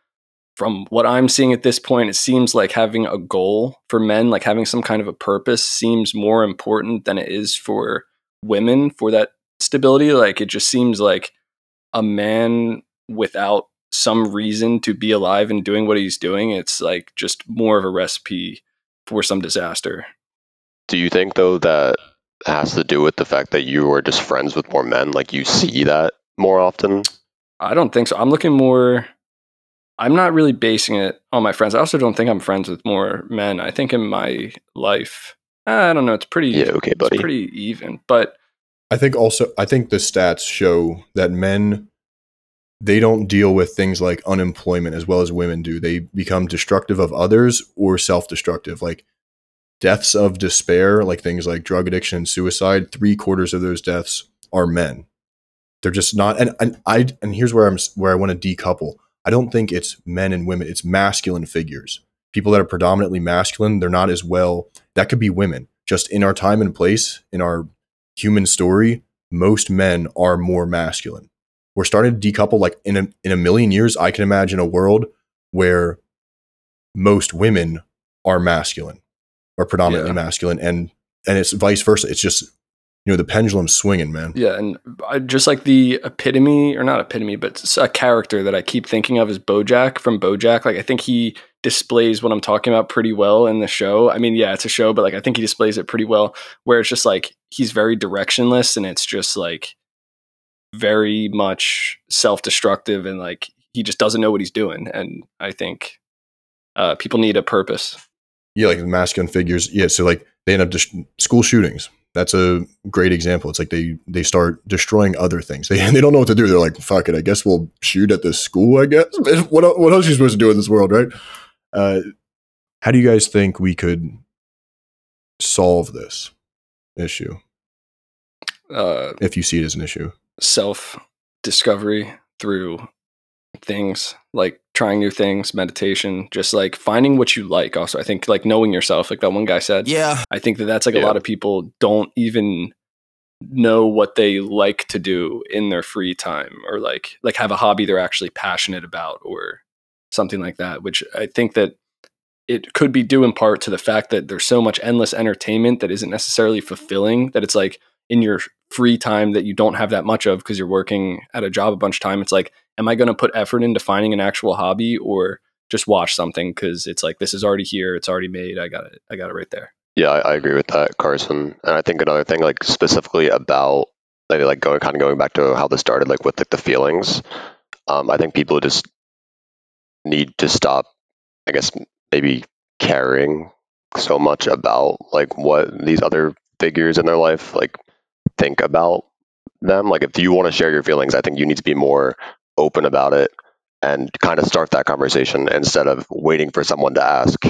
Speaker 3: from what I'm seeing at this point, it seems like having a goal for men, like having some kind of a purpose, seems more important than it is for women for that stability. Like it just seems like a man without some reason to be alive and doing what he's doing, it's like just more of a recipe for some disaster.
Speaker 2: Do you think though that has to do with the fact that you are just friends with more men? Like you see that more often?
Speaker 3: I don't think so. I'm looking more. I'm not really basing it on my friends. I also don't think I'm friends with more men. I think in my life, eh, I don't know. It's pretty.
Speaker 2: Yeah, okay, buddy.
Speaker 3: It's pretty even, but
Speaker 1: I think also I think the stats show that men they don't deal with things like unemployment as well as women do. They become destructive of others or self-destructive. Like deaths of despair, like things like drug addiction and suicide, three quarters of those deaths are men. They're just not and, and I and here's where I'm where I want to decouple. I don't think it's men and women, it's masculine figures. People that are predominantly masculine, they're not as well. That could be women. Just in our time and place, in our human story, most men are more masculine. We're starting to decouple like in a in a million years, I can imagine a world where most women are masculine or predominantly
Speaker 3: Yeah.
Speaker 1: masculine and and it's vice versa. It's just you know the pendulum's swinging, man.
Speaker 3: Yeah, and I just like the epitome, or not epitome, but a character that I keep thinking of is BoJack from BoJack. Like I think he displays what I'm talking about pretty well in the show. I mean, yeah, it's a show, but like I think he displays it pretty well. Where it's just like he's very directionless, and it's just like very much self-destructive, and like he just doesn't know what he's doing. And I think uh, people need a purpose.
Speaker 1: Yeah, like the masculine figures. Yeah, so like they end up just school shootings. That's a great example. It's like they they start destroying other things. They they don't know what to do. They're like, fuck it. I guess we'll shoot at this school. I guess what what else are you supposed to do in this world, right? Uh, how do you guys think we could solve this issue
Speaker 3: Uh,
Speaker 1: if you see it as an issue?
Speaker 3: self discovery through things like trying new things, meditation, just like finding what you like. Also, I think like knowing yourself, like that one guy said.
Speaker 13: Yeah.
Speaker 3: I think that that's like a lot of people don't even know what they like to do in their free time or like like have a hobby they're actually passionate about or something like that which i think that it could be due in part to the fact that there's so much endless entertainment that isn't necessarily fulfilling that it's like in your free time that you don't have that much of because you're working at a job a bunch of time it's like am i going to put effort into finding an actual hobby or just watch something because it's like this is already here it's already made i got it i got it right there
Speaker 2: Yeah, I, I agree with that, Carson. And I think another thing, like specifically about maybe like going kind of going back to how this started, like with like the feelings. Um, I think people just need to stop. I guess maybe caring so much about like what these other figures in their life like think about them. Like if you want to share your feelings, I think you need to be more open about it and kind of start that conversation instead of waiting for someone to ask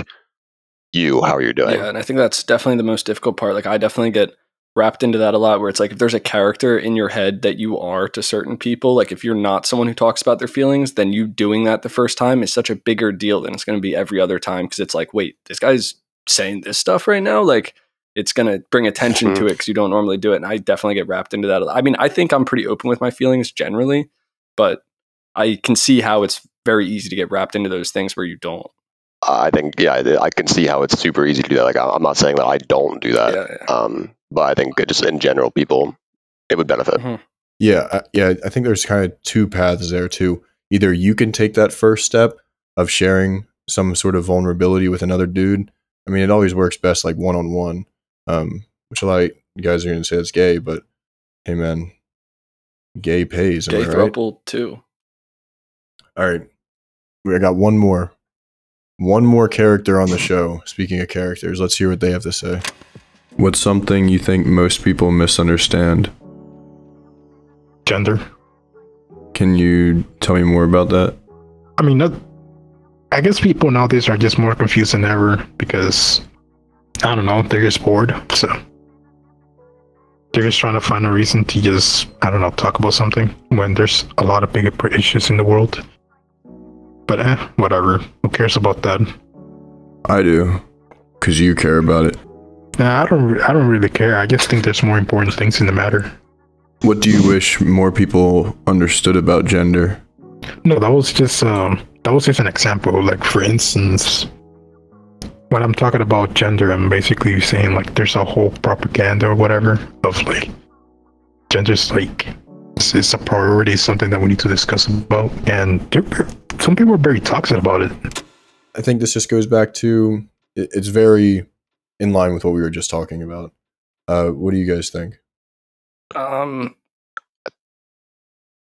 Speaker 2: you how you're doing.
Speaker 3: Yeah, and I think that's definitely the most difficult part. Like I definitely get wrapped into that a lot where it's like if there's a character in your head that you are to certain people, like if you're not someone who talks about their feelings, then you doing that the first time is such a bigger deal than it's going to be every other time because it's like, wait, this guy's saying this stuff right now, like it's going to bring attention to mm-hmm. it because you don't normally do it. And I definitely get wrapped into that. I mean, I think I'm pretty open with my feelings generally, but I can see how it's very easy to get wrapped into those things where you don't.
Speaker 2: I think yeah, I I can see how it's super easy to do that. Like I- I'm not saying that I don't do that, um, but I think just in general, people it would benefit.
Speaker 1: Yeah, I- yeah. I think there's kind of two paths there too. Either you can take that first step of sharing some sort of vulnerability with another dude. I mean, it always works best like one on one. Um, which a lot of you guys are going to say it's gay, but hey, man, gay pays. Am
Speaker 3: Gay
Speaker 1: I right?
Speaker 3: throuple too.
Speaker 1: All right, we I got one more, one more character on the show. Speaking of characters, let's hear what they have to say. What's something you think most people misunderstand?
Speaker 6: Gender.
Speaker 1: Can you tell me more about that?
Speaker 6: I mean, that, I guess people nowadays are just more confused than ever because I don't know, they're just bored. So they're just trying to find a reason to just I don't know talk about something when there's a lot of bigger issues in the world. But eh, whatever. Who cares about that?
Speaker 1: I do, cause you care about it.
Speaker 6: Nah, I don't. I don't really care. I just think there's more important things in the matter.
Speaker 1: What do you wish more people understood about gender?
Speaker 6: No, that was just um, that was just an example. Like for instance, when I'm talking about gender, I'm basically saying like there's a whole propaganda or whatever of like gender's like it's, it's a priority, something that we need to discuss about, and some people are very toxic about it.
Speaker 1: I think this just goes back to it, it's very in line with what we were just talking about. Uh, what do you guys think?
Speaker 3: Um,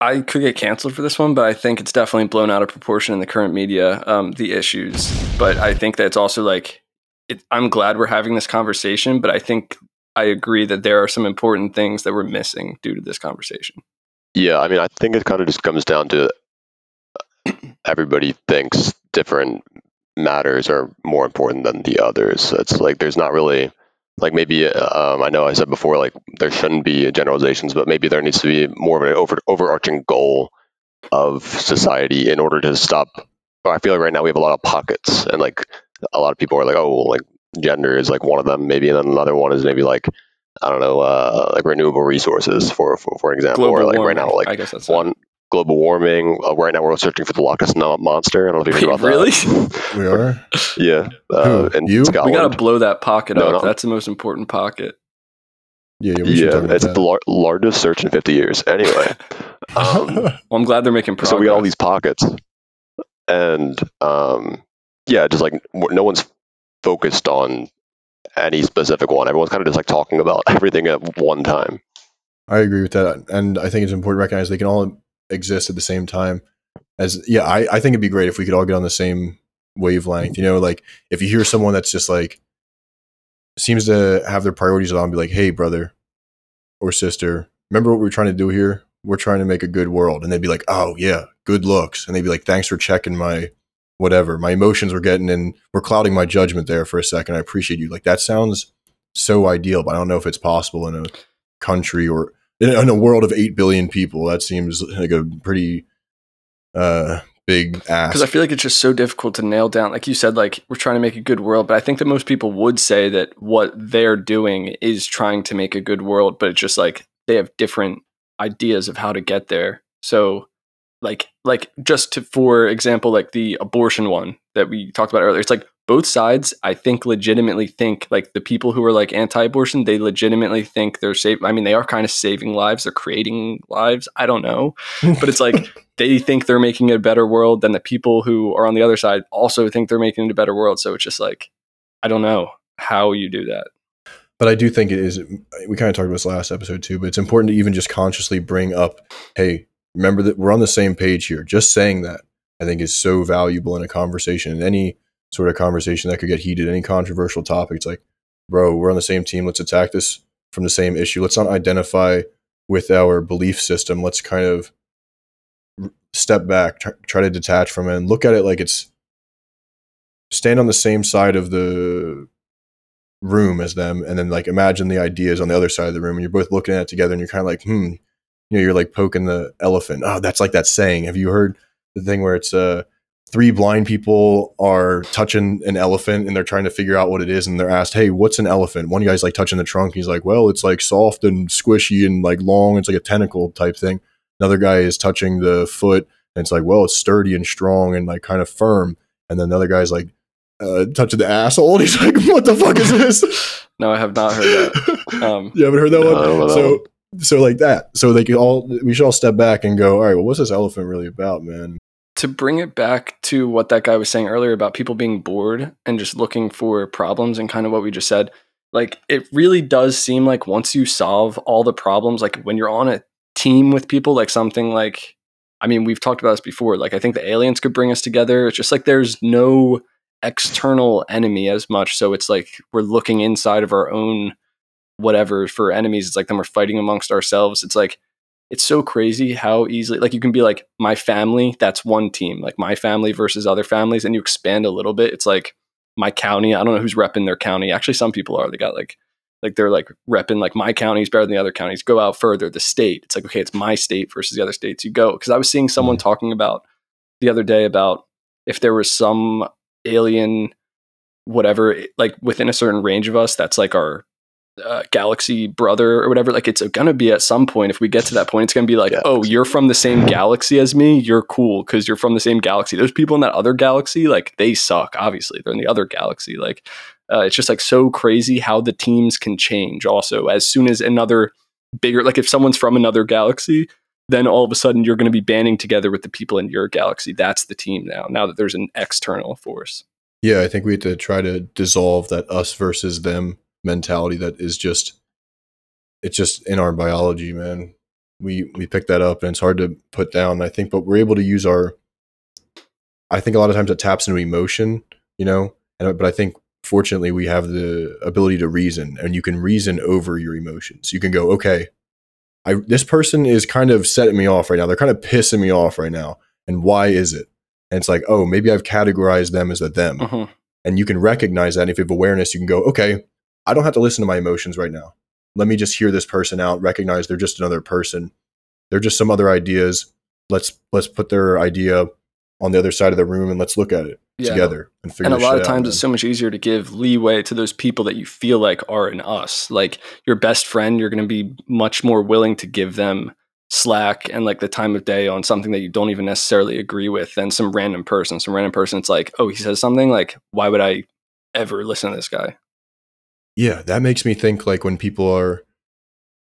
Speaker 3: I could get canceled for this one, but I think it's definitely blown out of proportion in the current media. Um, the issues, but I think that it's also like, it, I'm glad we're having this conversation, but I think I agree that there are some important things that we're missing due to this conversation.
Speaker 2: Yeah, I mean, I think it kind of just comes down to everybody thinks different matters are more important than the others. It's like there's not really like maybe um, I know I said before like there shouldn't be generalizations, but maybe there needs to be more of an over, overarching goal of society in order to stop. I feel like right now we have a lot of pockets, and like a lot of people are like, oh, like gender is like one of them, maybe, and then another one is maybe like I don't know, uh, like renewable resources, for for, for example,
Speaker 3: Global
Speaker 2: or like
Speaker 3: warming.
Speaker 2: right now, like
Speaker 3: I guess that's
Speaker 2: one global warming. Uh, right now, we're searching for the Loch Ness Mo- monster. I don't know if you heard about
Speaker 3: really?
Speaker 2: that.
Speaker 1: We are.
Speaker 2: yeah, uh,
Speaker 1: Who?
Speaker 2: in
Speaker 1: You? We
Speaker 3: we gotta blow that pocket
Speaker 2: No,
Speaker 3: up.
Speaker 2: no.
Speaker 3: That's the most important pocket.
Speaker 1: Yeah, yeah, we should talk
Speaker 2: yeah, it's
Speaker 1: that.
Speaker 2: the lar- largest search in 50 years. Anyway, um,
Speaker 3: Well, I'm glad they're making progress.
Speaker 2: so we got all these pockets, and um, yeah, just like no one's focused on any specific one. Everyone's kind of just like talking about everything at one time.
Speaker 1: I agree with that, and I think it's important to recognize they can all exist at the same time. As yeah, I, I think it'd be great if we could all get on the same wavelength. You know, like if you hear someone that's just like seems to have their priorities on, be like, "Hey, brother or sister, remember what we're trying to do here? We're trying to make a good world," and they'd be like, "Oh yeah, good looks," and they'd be like, "Thanks for checking my whatever. My emotions were getting in, were clouding my judgment there for a second. I appreciate you. Like that sounds so ideal, but I don't know if it's possible in a country or in, a world of 8 billion people that seems like a pretty uh big ask
Speaker 3: because I feel like it's just so difficult to nail down. Like you said, like we're trying to make a good world, but I think that most people would say that what they're doing is trying to make a good world, but it's just like they have different ideas of how to get there. So, like, like just to, for example, like the abortion one that we talked about earlier, it's like both sides. I think legitimately think like the people who are like anti-abortion, they legitimately think they're safe. I mean, they are kind of saving lives. They're creating lives. I don't know, but it's like they think they're making a better world than the people who are on the other side also think they're making it a better world. So it's just like, I don't know how you do that.
Speaker 1: but I do think it is. We kind of talked about this last episode too, but it's important to even just consciously bring up, hey, remember that we're on the same page here. Just saying that I think is so valuable in a conversation, in any sort of conversation that could get heated, any controversial topic. It's like, bro, we're on the same team. Let's attack this from the same issue. Let's not identify with our belief system. Let's kind of step back, try, try to detach from it, and look at it like it's stand on the same side of the room as them and then like imagine the ideas on the other side of the room and you're both looking at it together and you're kind of like hmm you know you're like poking the elephant. Oh that's like that saying. Have you heard the thing where it's uh three blind people are touching an elephant and they're trying to figure out what it is and they're asked hey what's an elephant? One guy's like touching the trunk. He's like well it's like soft and squishy and like long. It's like a tentacle type thing. Another guy is touching the foot and it's like well it's sturdy and strong and like kind of firm. And then the other guy's like uh, touching the asshole and he's like what the fuck is this?
Speaker 3: No, I have not heard that. Um,
Speaker 1: you haven't heard that
Speaker 2: No,
Speaker 1: one?
Speaker 2: I that
Speaker 1: so, so like that. So they can all, we should all step back and go, all right, well, what's this elephant really about, man?
Speaker 3: to bring it back to what that guy was saying earlier about people being bored and just looking for problems and kind of what we just said, like it really does seem like once you solve all the problems, like when you're on a team with people, like something like, I mean, we've talked about this before. Like I think the aliens could bring us together. It's just like there's no external enemy as much. So it's like we're looking inside of our own whatever for enemies. It's like then we're fighting amongst ourselves. It's like it's so crazy how easily like you can be like my family that's one team like my family versus other families and you expand a little bit. It's like my county i don't know who's repping their county. Actually some people are. They got like like they're like repping like my county is better than the other counties. Go out further the state. It's like okay it's my state versus the other states you go. Because i was seeing someone mm. talking about the other day about if there was some alien whatever like within a certain range of us that's like our uh, galaxy brother or whatever like it's gonna be at some point if we get to that point it's gonna be like oh you're from the same galaxy as me you're cool because you're from the same galaxy. Those people in that other galaxy like they suck obviously they're in the other galaxy like uh, it's just like so crazy how the teams can change also. As soon as another bigger like if someone's from another galaxy then all of a sudden you're going to be banding together with the people in your galaxy. That's the team now now that there's an external force.
Speaker 1: Yeah, I think we have to try to dissolve that us versus them mentality that is just, it's just in our biology, man. We, we pick that up and it's hard to put down. I think, but we're able to use our, I think a lot of times it taps into emotion, you know, and, but I think fortunately we have the ability to reason and you can reason over your emotions. You can go, okay, I this person is kind of setting me off right now. They're kind of pissing me off right now. And why is it? And it's like, oh, maybe I've categorized them as a them.
Speaker 3: Mhm.
Speaker 1: And you can recognize that. And if you have awareness, you can go, okay, I don't have to listen to my emotions right now. Let me just hear this person out, recognize they're just another person. They're just some other ideas. let's let's put their idea on the other side of the room and let's look at it
Speaker 3: Yeah.
Speaker 1: together and figure out.
Speaker 3: and a lot of times
Speaker 1: man.
Speaker 3: it's so much easier to give leeway to those people that you feel like are in us like your best friend you're going to be much more willing to give them slack and like the time of day on something that you don't even necessarily agree with than some random person some random person it's like oh he says something like why would i ever listen to this guy
Speaker 1: yeah, that makes me think like when people are,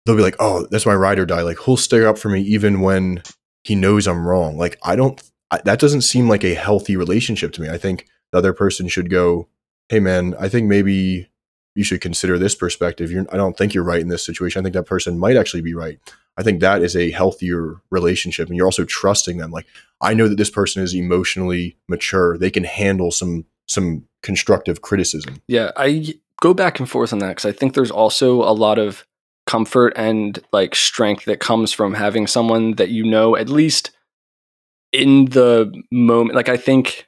Speaker 1: they'll be like, oh, that's my ride or die. Like he'll stick up for me even when he knows I'm wrong. Like I don't, I, that doesn't seem like a healthy relationship to me. I think the other person should go, hey man, I think maybe you should consider this perspective. You're, I don't think you're right in this situation. I think that person might actually be right. I think that is a healthier relationship, and you're also trusting them. Like I know that this person is emotionally mature; they can handle some some constructive criticism.
Speaker 3: Yeah, I go back and forth on that because I think there's also a lot of comfort and like strength that comes from having someone that you know at least in the moment. Like I think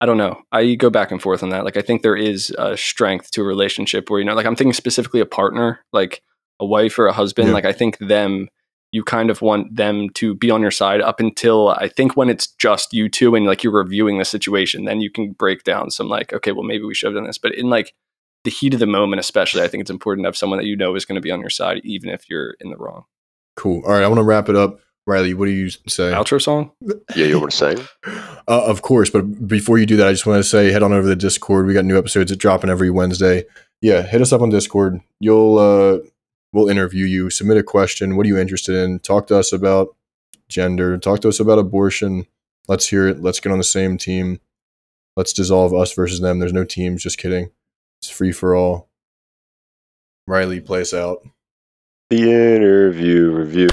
Speaker 3: I don't know. I go back and forth on that. Like I think there is a strength to a relationship where you know, like I'm thinking specifically a partner, like a wife or a husband.
Speaker 1: Yeah.
Speaker 3: Like I think them. You kind of want them to be on your side up until I think when it's just you two and like you're reviewing the situation, then you can break down some like, okay, well maybe we should have done this. But in like the heat of the moment, especially, I think it's important to have someone that you know is going to be on your side, even if you're in the wrong.
Speaker 1: Cool. All right, I want to wrap it up. Riley, what do you say?
Speaker 3: Outro song?
Speaker 2: Yeah, you want to sing?
Speaker 1: Uh, of course, but before you do that, I just want to say head on over to the Discord. We got new episodes that dropping every Wednesday. Yeah, hit us up on Discord. You'll uh, we'll interview you. Submit a question. What are you interested in? Talk to us about gender. Talk to us about abortion. Let's hear it. Let's get on the same team. Let's dissolve us versus them. There's no teams. Just kidding. It's free for all. Riley, play us out.
Speaker 2: The interview review.